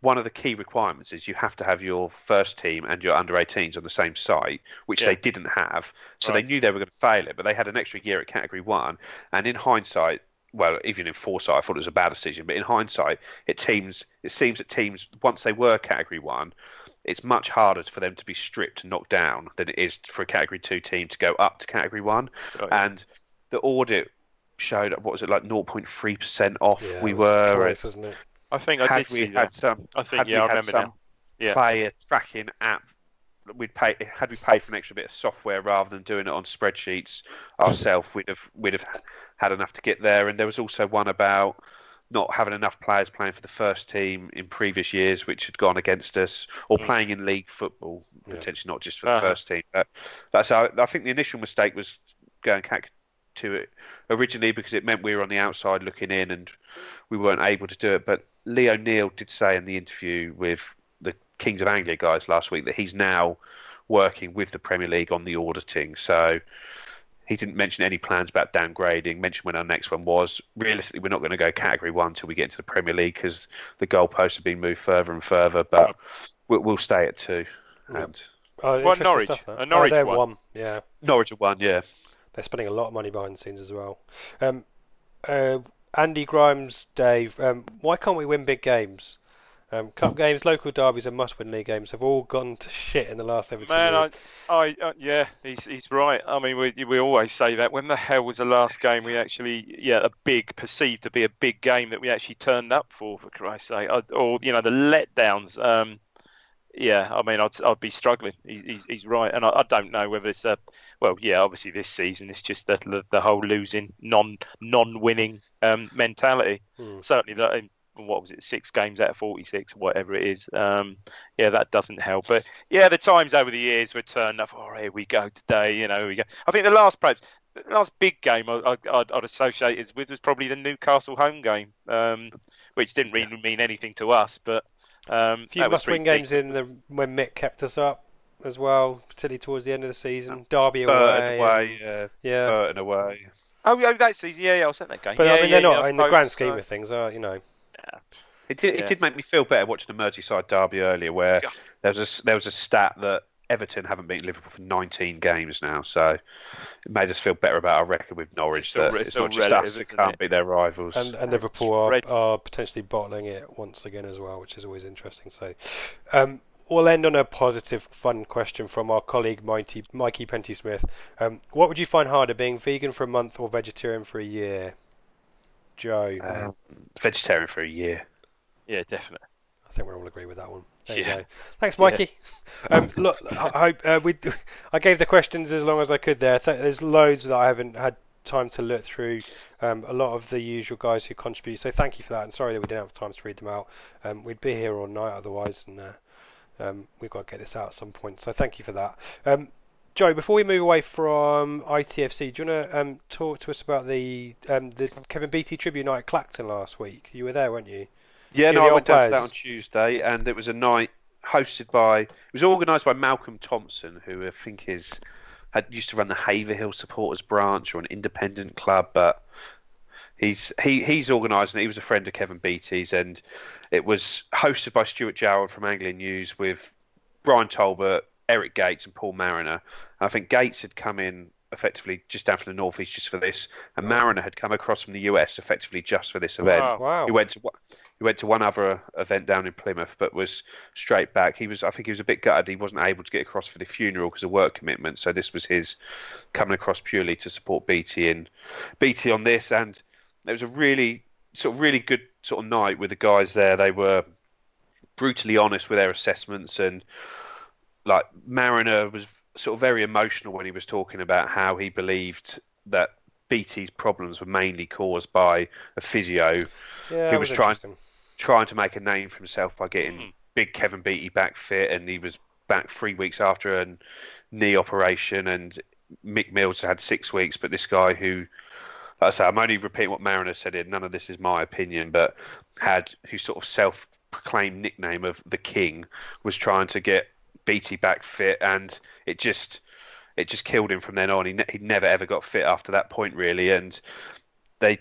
one of the key requirements is you have to have your first team and your under 18s on the same site, which Yeah. they didn't have. So Right. they knew they were going to fail it, but they had an extra year at category one. And in hindsight, well, even in foresight, I thought it was a bad decision. But in hindsight, it teams it seems that teams once they were category one, it's much harder for them to be stripped and knocked down than it is for a category two team to go up to category one. And the audit showed what was it like 0.3 percent off Yeah, we were. close, isn't it? I think I did we see had that. some, I think had yeah, we I had remember some now. Yeah. player tracking app. We'd pay had we paid for an extra bit of software rather than doing it on spreadsheets ourselves. We'd have we'd have had enough to get there. And there was also one about not having enough players playing for the first team in previous years, which had gone against us, or Mm. playing in league football, Yeah. potentially not just for the Uh-huh. first team. But that's how, I think the initial mistake was going to it originally because it meant we were on the outside looking in and we weren't able to do it. But Lee O'Neill did say in the interview with the Kings of Anglia guys last week that he's now working with the Premier League on the auditing. So he didn't mention any plans about downgrading. mentioned when our next one was. Realistically, we're not going to go category one until we get into the Premier League because the goalposts have been moved further and further. But we'll, we'll stay at two. And Oh, Well, Norwich. stuff, that. Uh, Norwich oh, they're won. one. Yeah, Norwich have won, yeah. They're spending a lot of money behind the scenes as well. Um, uh, Andy Grimes, Dave, um, why can't we win big games? Um, cup games, local derbies, and must-win league games have all gone to shit in the last 17 Man, years. I, I, uh, yeah, he's he's right. I mean, we we always say that. When the hell was the last game we actually, yeah, a big perceived to be a big game that we actually turned up for? For Christ's sake, or you know, the letdowns. Um, yeah, I mean, I'd I'd be struggling. He, he's he's right, and I, I don't know whether it's a, well, yeah, obviously this season it's just the the, whole losing, non non winning um, mentality. Hmm. Certainly, that what was it, six games out of forty six, whatever it is. Um, yeah, that doesn't help. But yeah, the times over the years were turned up. Oh, here we go today. You know, here we go. I think the last perhaps the last big game I, I, I'd, I'd associate it with was probably the Newcastle home game, um, which didn't really mean anything to us, but. Um, A few that was must-win pretty games in the when Mick kept us up as well, particularly towards the end of the season. Derby Burton away, away, yeah. yeah. Burton away. Oh, yeah, that season, yeah, yeah, I was at that game. But yeah, I mean, yeah, they're not I in the grand scheme so. of things. Are you know? Yeah. It did. Yeah. It did make me feel better watching the Merseyside derby earlier, where God. there was a there was a stat that Everton haven't beaten Liverpool for 19 games now, so it made us feel better about our record with Norwich. all that it's, it's not just relative, us that isn't can't it? beat their rivals. And and Liverpool are, are potentially bottling it once again as well, which is always interesting. So, um, we'll end on a positive, fun question from our colleague Mikey, Mikey Penty Smith. Um, what would you find harder, being vegan for a month or vegetarian for a year? Joe, Um, vegetarian for a year. Yeah, definitely. I think we'll all agree with that one. There Yeah. you go. Thanks, Mikey. Um, look, I hope uh, we. I gave the questions as long as I could there. There's loads that I haven't had time to look through. Um, a lot of the usual guys who contribute. So thank you for that. And sorry that we didn't have time to read them out. Um, we'd be here all night otherwise, and uh, um, we've got to get this out at some point. So thank you for that. Um, Joe, before we move away from ITFC, do you want to um, talk to us about the um, the Kevin Beattie tribute night at Clacton last week? You were there, weren't you? Yeah, no, I went down to that on Tuesday, and it was a night hosted by. It was organised by Malcolm Thompson, who I think is had used to run the Haverhill Supporters Branch or an independent club, but he's he he's organising it. He was a friend of Kevin Beattie's, and it was hosted by Stuart Jarrell from Anglian News with Brian Talbot, Eric Gates, and Paul Mariner. I think Gates had come in effectively just down from the northeast just for this, and Mariner had come across from the US effectively just for this event. Wow. Wow. He went to he went to one other event down in Plymouth, but was straight back. He was, I think, he was a bit gutted. He wasn't able to get across for the funeral because of work commitment. So this was his coming across purely to support BT and BT on this. And it was a really sort of really good sort of night with the guys there. They were brutally honest with their assessments and like Mariner was sort of very emotional when he was talking about how he believed that BT's problems were mainly caused by a physio Yeah, He that was trying-. Trying to make a name for himself by getting Mm. big Kevin Beattie back fit, and he was back three weeks after a knee operation, and Mick Mills had six weeks. But this guy who, like I say, I'm only repeating what Mariner said here. None of this is my opinion, but had who sort of self-proclaimed nickname of the King was trying to get Beattie back fit, and it just it just killed him from then on. He ne- he never ever got fit after that point, really, and they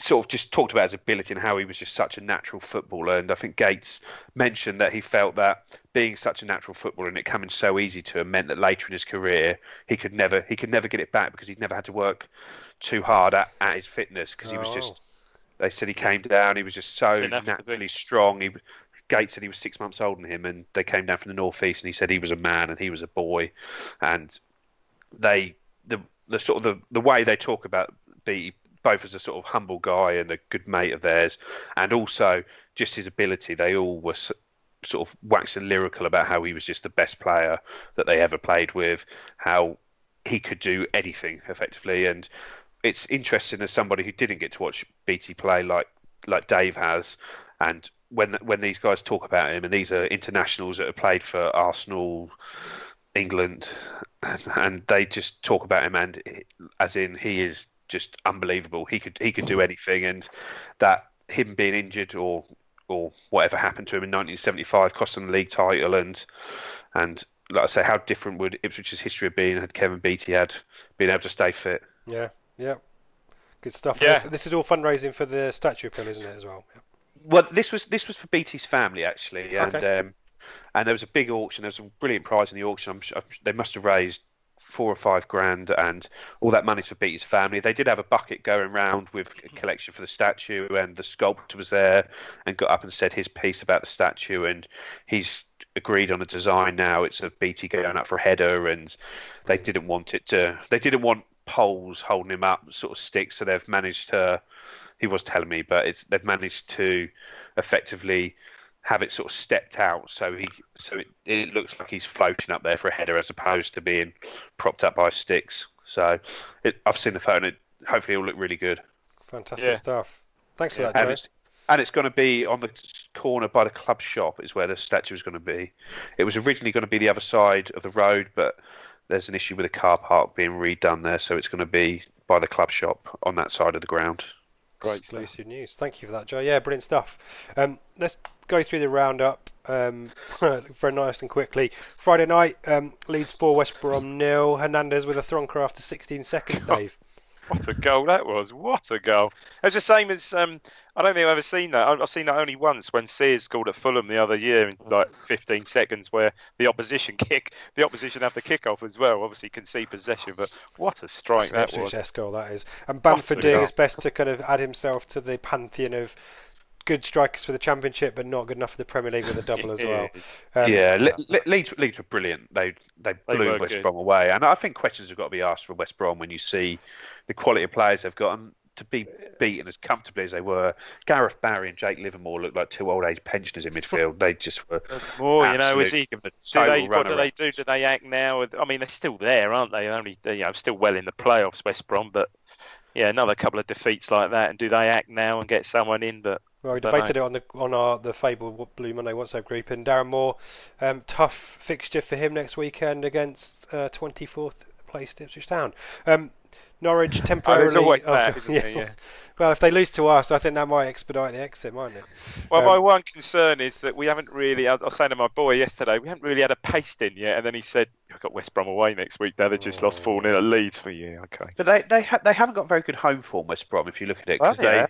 sort of just talked about his ability and how he was just such a natural footballer. And I think Gates mentioned that he felt that being such a natural footballer and it coming so easy to him meant that later in his career he could never he could never get it back because he'd never had to work too hard at, at his fitness because he was Oh. just. They said he came down. He was just so Didn't have to be. naturally strong. He Gates said he was six months older than him, and they came down from the northeast, and he said he was a man and he was a boy, and they the the sort of the, the way they talk about Beattie both as a sort of humble guy and a good mate of theirs, and also just his ability. They all were sort of waxing lyrical about how he was just the best player that they ever played with, how he could do anything effectively, and it's interesting as somebody who didn't get to watch BT play like like Dave has, and when when these guys talk about him, and these are internationals that have played for Arsenal, England, and, and they just talk about him, and as in he is just unbelievable. He could he could do anything, and that him being injured or or whatever happened to him in 1975 cost them the league title, and and like I say, how different would Ipswich's history have been had Kevin Beattie had been able to stay fit? Yeah, yeah. Good stuff. Yeah. This, this is all fundraising for the statue appeal, isn't it, as well? Well, this was this was for BT's family actually, and Okay. um, and there was a big auction. There was some brilliant prize in the auction. I'm, sure- they must have raised four or five grand and all that money to Beattie's family. They did have a bucket going round with a collection for the statue, and the sculptor was there and got up and said his piece about the statue, and he's agreed on a design now. It's a Beattie going up for a header, and they didn't want it to. They didn't want poles holding him up, sort of sticks. So they've managed to. He was telling me, but it's they've managed to effectively have it sort of stepped out so he so it, it looks like he's floating up there for a header as opposed to being propped up by sticks. So it, I've seen the photo. And it, hopefully, it'll look really good. Fantastic Yeah. stuff. Thanks for Yeah. that, And Joe. it's, and it's going to be on the corner by the club shop is where the statue is going to be. It was originally going to be the other side of the road, but there's an issue with the car park being redone there, so it's going to be by the club shop on that side of the ground. Great Exclusive news. Thank you for that, Joe. Yeah, brilliant stuff. Um, let's go through the roundup um, very nice and quickly. Friday night, um, Leeds 4, West Brom nil. Hernandez with a thronker after 16 seconds, Dave. What a goal that was! What a goal! It was the same as um, I don't think I've ever seen that. I've I've seen that only once when Sears scored at Fulham the other year in like 15 seconds, where the opposition kick, the opposition have the kick off as well. Obviously can see possession, but what a strike that Ipswich was! esque goal that is. And Bamford doing his best to kind of add himself to the pantheon of good strikers for the Championship, but not good enough for the Premier League with a double as well. Um, yeah, Le- Le- Leeds, Leeds were brilliant. They they They blew were West good. Brom away, and I think questions have got to be asked for West Brom when you see the quality of players they've got, and to be beaten as comfortably as they were. Gareth Barry and Jake Livermore looked like two old age pensioners in midfield. They just were. More, you know, is he? given a Do total they, what do they do? Do they act now? I mean, they're still there, aren't they? Only, you know, still well in the playoffs, West Brom, but yeah, another couple of defeats like that. And do they act now and get someone in? But Well, we Don't debated it on the on our the Fable Blue Monday WhatsApp group, and Darren Moore, um, tough fixture for him next weekend against uh, 24th place Ipswich Town. Um, Norwich oh, temporarily. there's always oh, that, isn't there? Yeah. Well, if they lose to us, I think that might expedite the exit, mightn't it? Well, Um, my one concern is that we haven't really. I I was saying to my boy yesterday, we haven't really had a paste in yet. And then he said, "I've got West Brom away next week. Now they just lost four 0 at Leeds for you." Okay. But they they ha- they haven't got very good home form, West Brom. If you look at it, because Oh, yeah.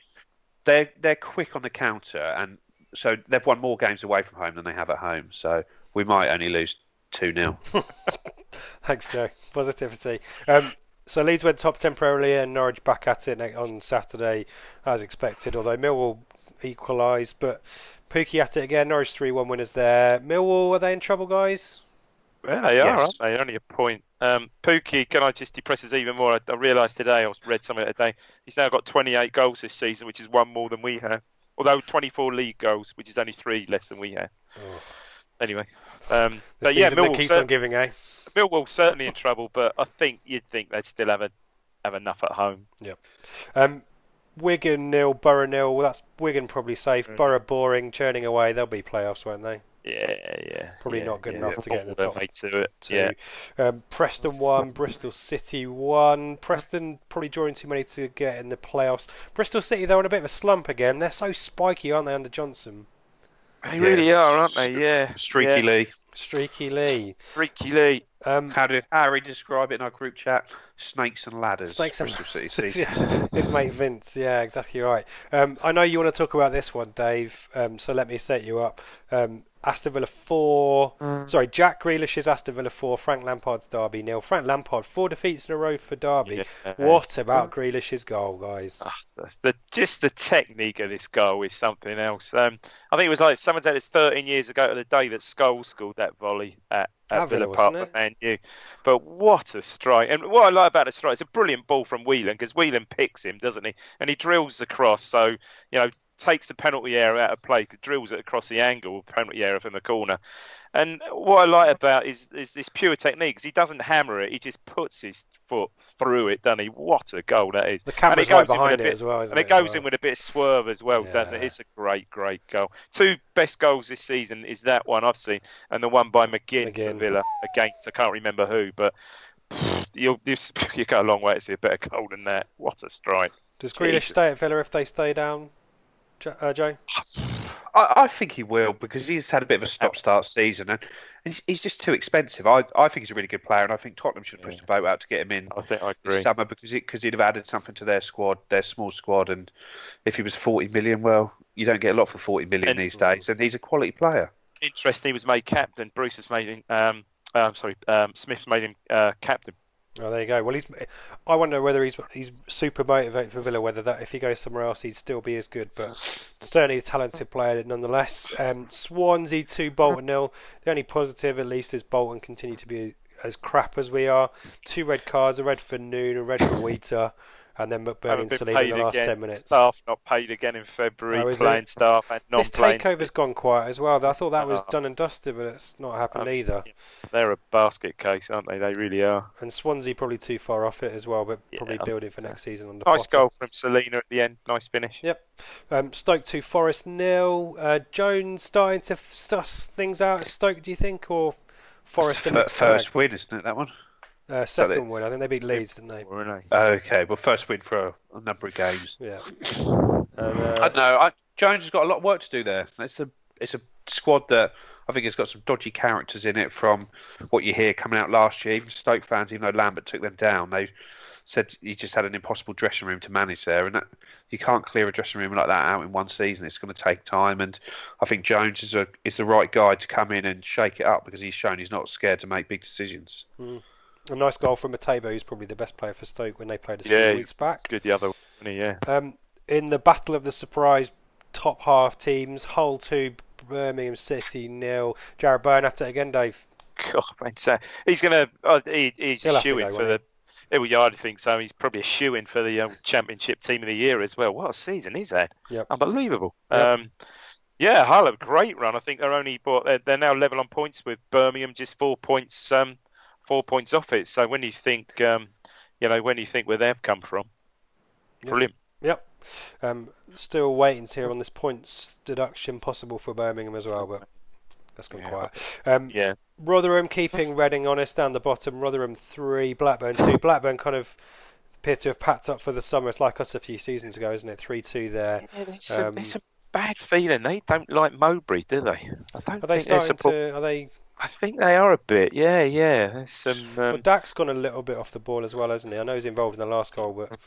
they they they're quick on the counter, and so they've won more games away from home than they have at home. So we might only lose two 0 Thanks, Joe. Positivity. Um, so Leeds went top temporarily, and Norwich back at it on Saturday, as expected. Although Millwall equalised, but Pukki at it again. Norwich three-one winners there. Millwall are they in trouble, guys? Well, they are, Yes. aren't they? Only a point. Um, Pukki, can I just depress us even more? I, I realised today, I was read something today. He's now got 28 goals this season, which is one more than we have. Although 24 league goals, which is only three less than we have. Anyway, um, The but yeah, Millwall, keeps on giving, eh? Millwall certainly in trouble, but I think you'd think they'd still have a, have enough at home. Um, Wigan nil, Borough nil. Well, that's Wigan probably safe. Mm. Borough boring, churning away. They'll be playoffs, won't they? Yeah, yeah. Probably yeah, not good yeah. enough to get in the top to it. Two. Yeah. Um, Preston one, Bristol City one. Preston probably drawing too many to get in the playoffs. Bristol City they're on a bit of a slump again. They're so spiky, aren't they, under Johnson? They Yeah. really are, aren't they? Yeah. Streaky yeah. Lee. Streaky Lee. Freaky Lee. Um, How did Harry describe it in our group chat? Snakes and ladders. Snakes and ladders. City season. yeah, his mate Vince. Yeah, exactly right. Um, I know you want to talk about this one, Dave. Um, so let me set you up. Aston Villa four. Sorry, Jack Grealish's Aston Villa four. Frank Lampard's Derby nil. Frank Lampard four defeats in a row for Derby. Yeah. What about Grealish's goal, guys? That's the just the technique of this goal is something else. Um, I think it was like someone said it's 13 years ago to the day that Scholes scored that volley at, at At Villa Villa, Park for Man U. But what a strike! And what I like about the strike, it's a brilliant ball from Whelan because Whelan picks him, doesn't he? And he drills the cross, so you know takes the penalty area out of play, drills it across the angle, penalty area from the corner. And what I like about is is this pure technique because he doesn't hammer it; he just puts his foot through it, doesn't he? What a goal that is! The And camera's it goes right in with a behind it bit- as well, isn't and it it, goes well? in with a bit of swerve as well, doesn't it? It's a great, great goal. Two best goals this season is that one I've seen, and the one by McGinn, McGinn. for Villa against I can't remember who, but you'll you you go a long way to see a better goal than that. What a strike! Does Grealish Jesus. stay at Villa if they stay down, Jo- uh, Joe? I, I think he will because he's had a bit of a stop-start season, and he's, he's just too expensive. I, I think he's a really good player, and I think Tottenham should push the boat out to get him in I think I this agree. summer because he, cause he'd have added something to their squad, their small squad, and if he was 40 million, well, you don't get a lot for 40 million And- these days, and he's a quality player. interesting. He was made captain. Bruce has made him. Um, uh, sorry, um, Smith's made him uh, captain. Oh, there you go. Well, he's. I wonder whether he's he's super motivated for Villa. Whether that if he goes somewhere else, he'd still be as good. But certainly a talented player nonetheless. Um, Swansea two, Bolton nil. The only positive, at least, is Bolton continue to be as crap as we are. Two red cards: a red for Noone, a red for Wheater and then McBurnie to leave in the last again. 10 minutes. Staff not paid again in February, oh, playing it? staff and non This takeover's gone quiet as well. I thought that was uh, done and dusted, but it's not happened um, either. They're a basket case, aren't they? They really are. And Swansea probably too far off it as well, but yeah, probably building for next season on the Nice bottom. goal from Celina at the end. Nice finish. Yep. Um, Stoke 2, Forest nil. Uh, Jones starting to suss things out at Stoke, do you think? Or Forest first win, isn't it, that one? Uh, second win. I think they beat Leeds, didn't they? Okay, well, first win for a, a number of games. Yeah. And, uh, I don't know. I, Jones has got a lot of work to do there. It's a it's a squad that I think has got some dodgy characters in it from what you hear coming out last year. Even Stoke fans, even though Lambert took them down, they said he just had an impossible dressing room to manage there, and that, you can't clear a dressing room like that out in one season. It's going to take time, and I think Jones is a is the right guy to come in and shake it up because he's shown he's not scared to make big decisions. Mm. A nice goal from Matebo, who's probably the best player for Stoke when they played a yeah, few weeks back. good the other one, yeah. Um, in the battle of the surprise top half teams, Hull 2, Birmingham City nil. Jarrod Bowen at it again, Dave. God, man, he's going oh, he, he's He'll shooing for the. He? Well, yeah, I think so. He's probably a shoe in for the um, championship team of the year as well. What a season he's had! Yep. Unbelievable. Yep. Um, yeah, Hull have a great run. I think they're only but they're, they're, now level on points with Birmingham, just four points um, four points off it. So when you think, um, you know, when you think where they've come from, yep. brilliant. Yep. Um, still waiting to hear on this points deduction possible for Birmingham as well, but that's gone yeah. quiet. Um, yeah. Rotherham keeping Reading honest down the bottom. Rotherham three, Blackburn two. Blackburn kind of appear to have packed up for the summer. It's like us a few seasons ago, isn't it? Three two there. Yeah, it's, um, a, it's, a, bad feeling. They don't like Mowbray, do they? I don't are they starting to? Are they I think they are a bit. Yeah, yeah. There's some. Um... Well, Dack's gone a little bit off the ball as well, hasn't he? I know he's involved in the last goal, but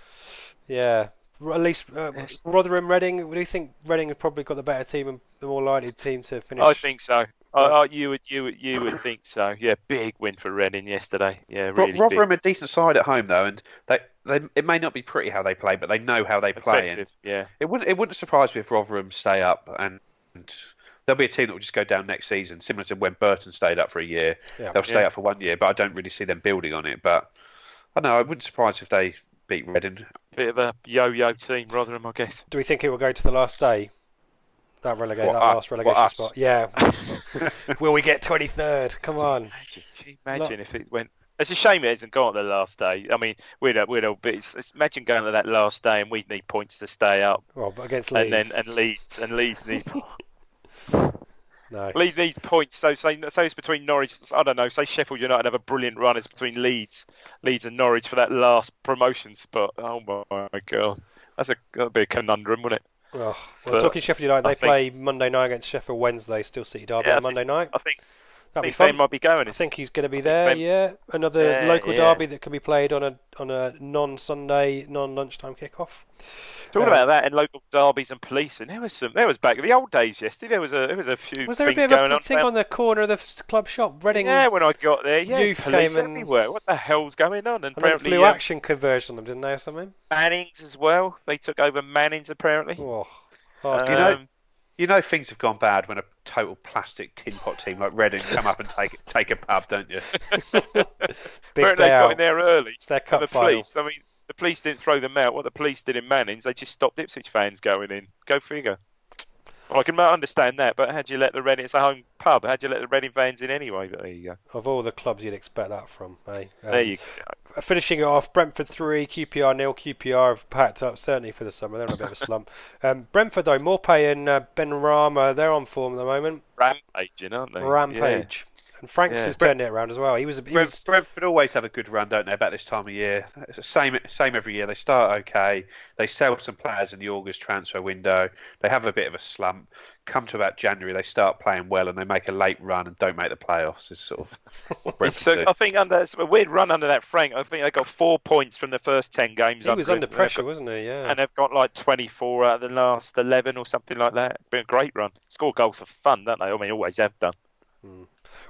yeah. At least uh, Rotherham, Reading. Do you think Reading have probably got the better team and the more likely team to finish? I think so. I, you would, you would, you would think so. Yeah, big win for Reading yesterday. Yeah, really. Rotherham big. a decent side at home though, and they, they, it may not be pretty how they play, but they know how they play. Effective, and yeah. It wouldn't, it wouldn't surprise me if Rotherham stay up and, and there'll be a team that will just go down next season, similar to when Burton stayed up for a year. Yeah. They'll stay Yeah. up for one year, but I don't really see them building on it. But I know I wouldn't surprise if they beat Reading. Bit of a yo-yo team, Rotherham, I guess. Do we think it will go to the last day? That relegate, What, that uh, us- last relegation what, spot. Yeah. will we get twenty third? Come on. Imagine, can you imagine if it went. It's a shame it hasn't gone on the last day. I mean, we'd have, we'd have, but it's, it's, imagine going to that last day and we'd need points to stay up, Well, but against Leeds. and then and Leeds and Leeds need no. Leeds needs points. So say say it's between Norwich. I don't know. Say Sheffield United have a brilliant run. It's between Leeds, Leeds and Norwich for that last promotion spot. Oh my god, that's a that'd be a conundrum, wouldn't it? Oh, well, But talking Sheffield United, they I think- play Monday night against Sheffield Wednesday. Still City derby Yeah, on Monday night. I think That'd be Ben fun. might be going. I think he's going to be there. Ben- Yeah, another local yeah. derby that can be played on a on a non-Sunday, non-lunchtime kickoff. Talking Um, about that and local derbies and policing, there was some. There was back in the old days. Yesterday, there was a there was a few Was there a bit of a thing on the corner of the club shop? Reading yeah, when I got there, yeah, youth police came and- everywhere. What the hell's going on? And and blew um, action conversion on them, didn't they, or something? Mannings as well. They took over Mannings apparently. Oh, Um, You know- You know things have gone bad when a total plastic tin pot team like Reading come up and take take a pub, don't you? big they got in there early. It's their cup the final. police, I mean, the police didn't throw them out. What the police did in Mannings, they just stopped Ipswich fans going in. Go figure. Well, I can understand that, but how'd you let the Reading? It's a home pub. How'd you let the Reading fans in anyway? But there you go. Of all the clubs you'd expect that from, eh? Um, There you go. Finishing it off, Brentford 3, QPR nil. QPR have packed up, certainly for the summer. They're in a bit of a slump. Um, Brentford, though, Maupay and uh, Benrahma, they're on form at the moment. Rampaging, aren't they? Rampage. And Franks Yeah. has turned it around as well. He was. A, he Brent, was Brentford always have a good run, don't they? About this time of year, it's the same same every year. They start okay, they sell some players in the August transfer window. They have a bit of a slump. Come to about January, they start playing well and they make a late run and don't make the playoffs. It's sort of So. I think under it's a weird run under that Frank. I think they got four points from the first ten games. he was under pressure, got- wasn't he? Yeah. and they've got like 24 out of the last 11 or something like that. Been a great run. Score goals for fun, don't they? I mean, always have done. Hmm.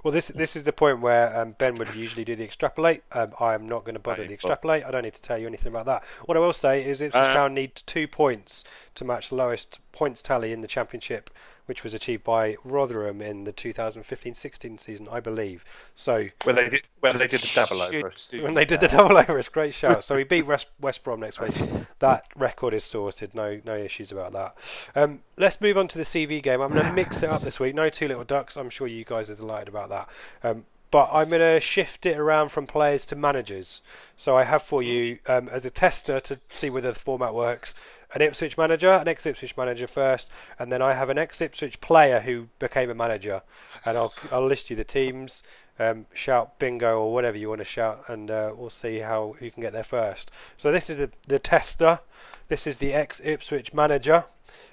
Well, this this is the point where um, Ben would usually do the extrapolate. Um, I am not going to bother the extrapolate. I don't need to tell you anything about that. What I will say is Ipswich Uh, Town need two points to match the lowest points tally in the Championship, which was achieved by Rotherham in the 2015-16 season, I believe. So Well, they did. Well, they did the double over. us. when they did the double over, it's a great shout. So we beat West, West Brom next week. That record is sorted. No, no issues about that. Um, let's move on to the CV game. I'm going to mix it up this week. No two little ducks. I'm sure you guys are delighted about that. Um, but I'm going to shift it around from players to managers. So I have for you um, as a tester to see whether the format works. An Ipswich manager, an ex-Ipswich manager first, and then I have an ex-Ipswich player who became a manager, and I'll I'll list you the teams. Um, shout bingo or whatever you want to shout, and uh, we'll see how you can get there first. So this is the, the tester. This is the ex Ipswich manager.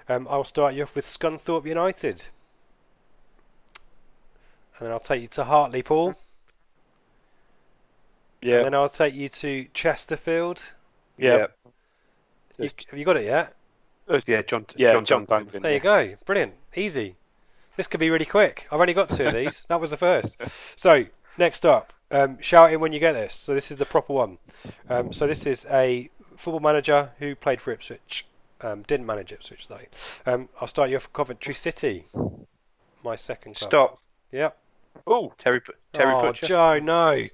Um, I'll start you off with Scunthorpe United, and then I'll take you to Hartlepool, Yeah, and then I'll take you to Chesterfield. yeah, You, have you got it yet? yeah. John. yeah. John, John Duncan. Duncan. There you go. Brilliant. Easy. This could be really quick. I've only got two of these. that was the first. So, next up, um, shout in when you get this. So, this is the proper one. Um, so, this is a football manager who played for Ipswich. Um, didn't manage Ipswich, though. Um, I'll start you off with Coventry City. My second club. Stop. Yep. Oh, Terry. Pu- Terry oh, Butcher. Joe, no.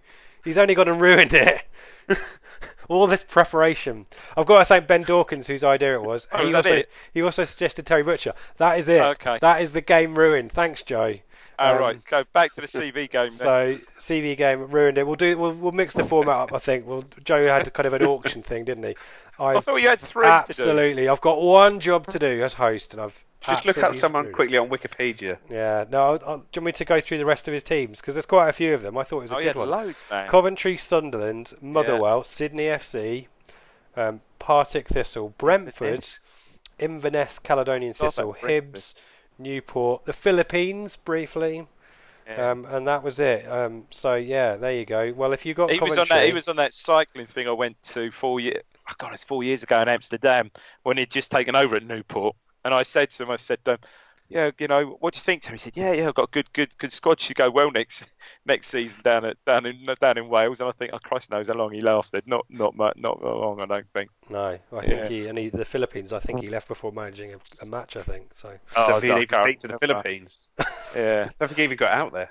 He's only gone and ruined it. All this preparation. I've got to thank Ben Dawkins, whose idea it was. Oh, he that also it? he also suggested Terry Butcher. That is it. Okay. That is the game ruined. Thanks, Joe. All Um, right. Go back to the CV game. Then. So CV game ruined it. We'll do. We'll, we'll mix the format up. I think. Well, Joe had kind of an auction thing, didn't he? I I've, thought you had three to do. absolutely. I've got one job to do as host, and I've Just look up someone screwed quickly on Wikipedia. Yeah. No. I'll, I'll, do you want me to go through the rest of his teams because there's quite a few of them. I thought it was a Oh, good you had one. loads, man. Coventry, Sunderland, Motherwell, Sydney FC, um, Partick Thistle, Brentford, Inverness, Caledonian Stop Thistle, Brentford. Hibs, Newport, the Philippines briefly, Yeah. um, and that was it. Um, so yeah, there you go. Well, if you got he was on that. He was on that cycling thing I went to four years. Oh God, it's four years ago in Amsterdam when he'd just taken over at Newport, and I said to him, I said, um, "Yeah, you know, what do you think?" To him, he said, "Yeah, yeah, I've got a good, good, good squad. Should go well next next season down at down in down in Wales." And I think, oh Christ knows how long he lasted. Not not much, not long. I don't think. no, I think Yeah. he and he, the Philippines. I think he left before managing a, a match. I think so. Oh, Don't I forget he can't beat to the. Philippines. Yeah. Don't forget he even got out there.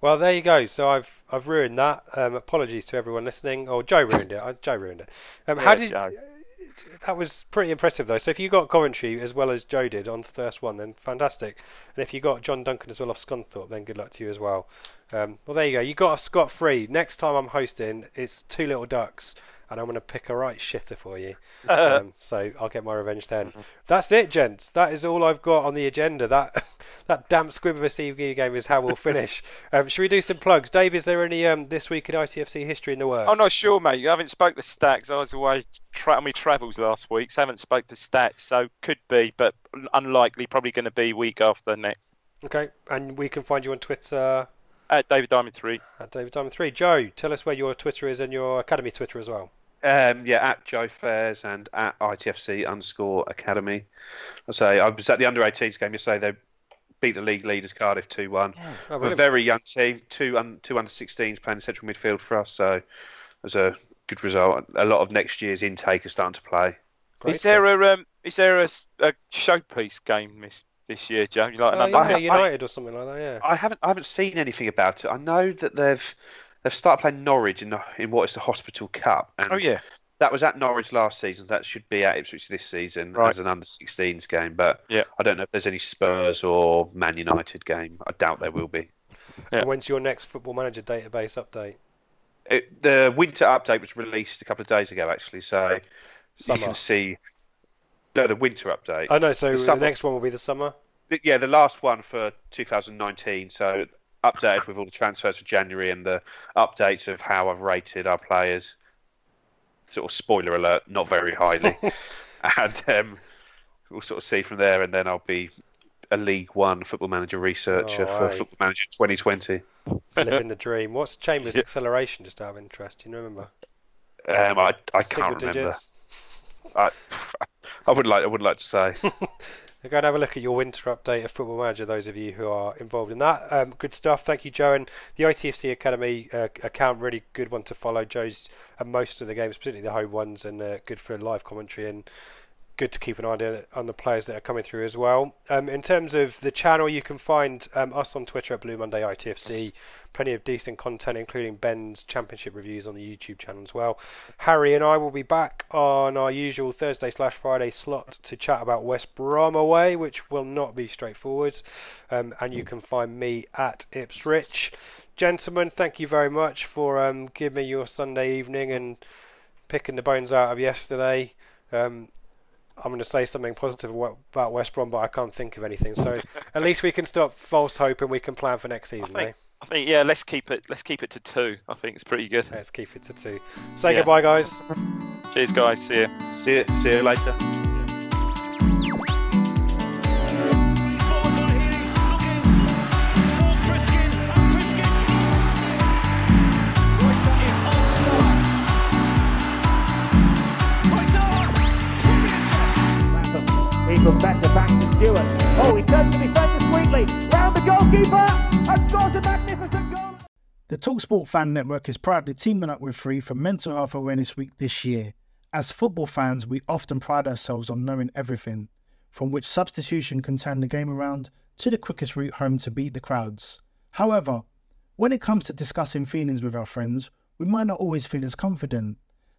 Well, there you go. So I've I've ruined that. Um, apologies to everyone listening. Oh, Joe ruined it. Joe ruined it. Um, how Yeah, did Joe. That was pretty impressive though. So if you got Coventry as well as Joe did on the first one, then fantastic. And if you got John Duncan as well off Scunthorpe, then good luck to you as well. Um, well, there you go. You got a scot free. Next time I'm hosting, it's two little ducks, and I'm going to pick a right shitter for you. um, so I'll get my revenge then. That's it, gents. That is all I've got on the agenda. That that damp squib of a CV game is how we'll finish. um, should we do some plugs, Dave? Is there any um, this week in ITFC history in the works? I'm not sure, mate. I haven't spoke to Stacks. I was away tra- on my travels last week, so I haven't spoke to Stacks. So could be, but unlikely. Probably going to be week after next. Okay, and we can find you on Twitter. At David Diamond three. At David Diamond 3. Joe, tell us where your Twitter is and your Academy Twitter as well. Um, yeah, at Joe Fairs and at ITFC underscore Academy. I say I was at the under 18s game yesterday. They beat the league leaders Cardiff 2 1. Oh, a very young team, two, un, two under 16s playing central midfield for us. So it was a good result. A lot of next year's intake are starting to play. Great is there a um, is there a, s- a showpiece game this this year, Joe? You like Oh, yeah, under- I- United or something like that, yeah. I haven't I haven't seen anything about it. I know that they've they've started playing Norwich in the, in what is the Hospital Cup. And Oh yeah, that was at Norwich last season. That should be at Ipswich this season Right. as an under 16s game. But Yeah. I don't know if there's any Spurs or Man United game. I doubt there will be. Yeah. And when's your next Football Manager database update? It, the winter update was released a couple of days ago, actually. So you can see. No, the winter update. Oh, no, so The the, next one will be the summer? Yeah, the last one for 2019. So updated with all the transfers for January and the updates of how I've rated our players. Sort of spoiler alert, not very highly, and um, we'll sort of see from there. And then I'll be a League One Football Manager researcher Oh, for aye. Football Manager 2020. Living the dream. What's Chambers' acceleration? Just out of interest, do you remember? Um, I, I can't remember. digits. I, I would like I would like to say. Go and have a look at your winter update of Football Manager, those of you who are involved in that. Um, good stuff. Thank you, Joe. And the ITFC Academy uh, account, really good one to follow. Joe's at most of the games, particularly the home ones, and uh, good for live commentary and good to keep an eye on, the players that are coming through as well. Um, in terms of the channel, you can find um, us on Twitter at Blue Monday ITFC. Plenty of decent content, including Ben's championship reviews on the YouTube channel as well. Harry and I will be back on our usual Thursday slash Friday slot to chat about West Brom away, which will not be straightforward. Um, and you can find me at Ipswich. Gentlemen, thank you very much for um, giving me your Sunday evening and picking the bones out of yesterday. Um, I'm going to say something positive about West Brom, but I can't think of anything. So at least we can stop false hope and we can plan for next season. think- eh? I think yeah, let's keep it. Let's keep it to two. I think it's pretty good. Let's keep it to two. Say Yeah. goodbye, guys. Cheers, guys. See you. See you, see you later. Back to Stewart. Oh, he turns the defender sweetly. Round the goalkeeper and scores a magnificent goal. The Talksport Fan Network is proudly teaming up with Free for Mental Health Awareness Week this year. As football fans, we often pride ourselves on knowing everything, from which substitution can turn the game around to the quickest route home to beat the crowds. However, when it comes to discussing feelings with our friends, we might not always feel as confident.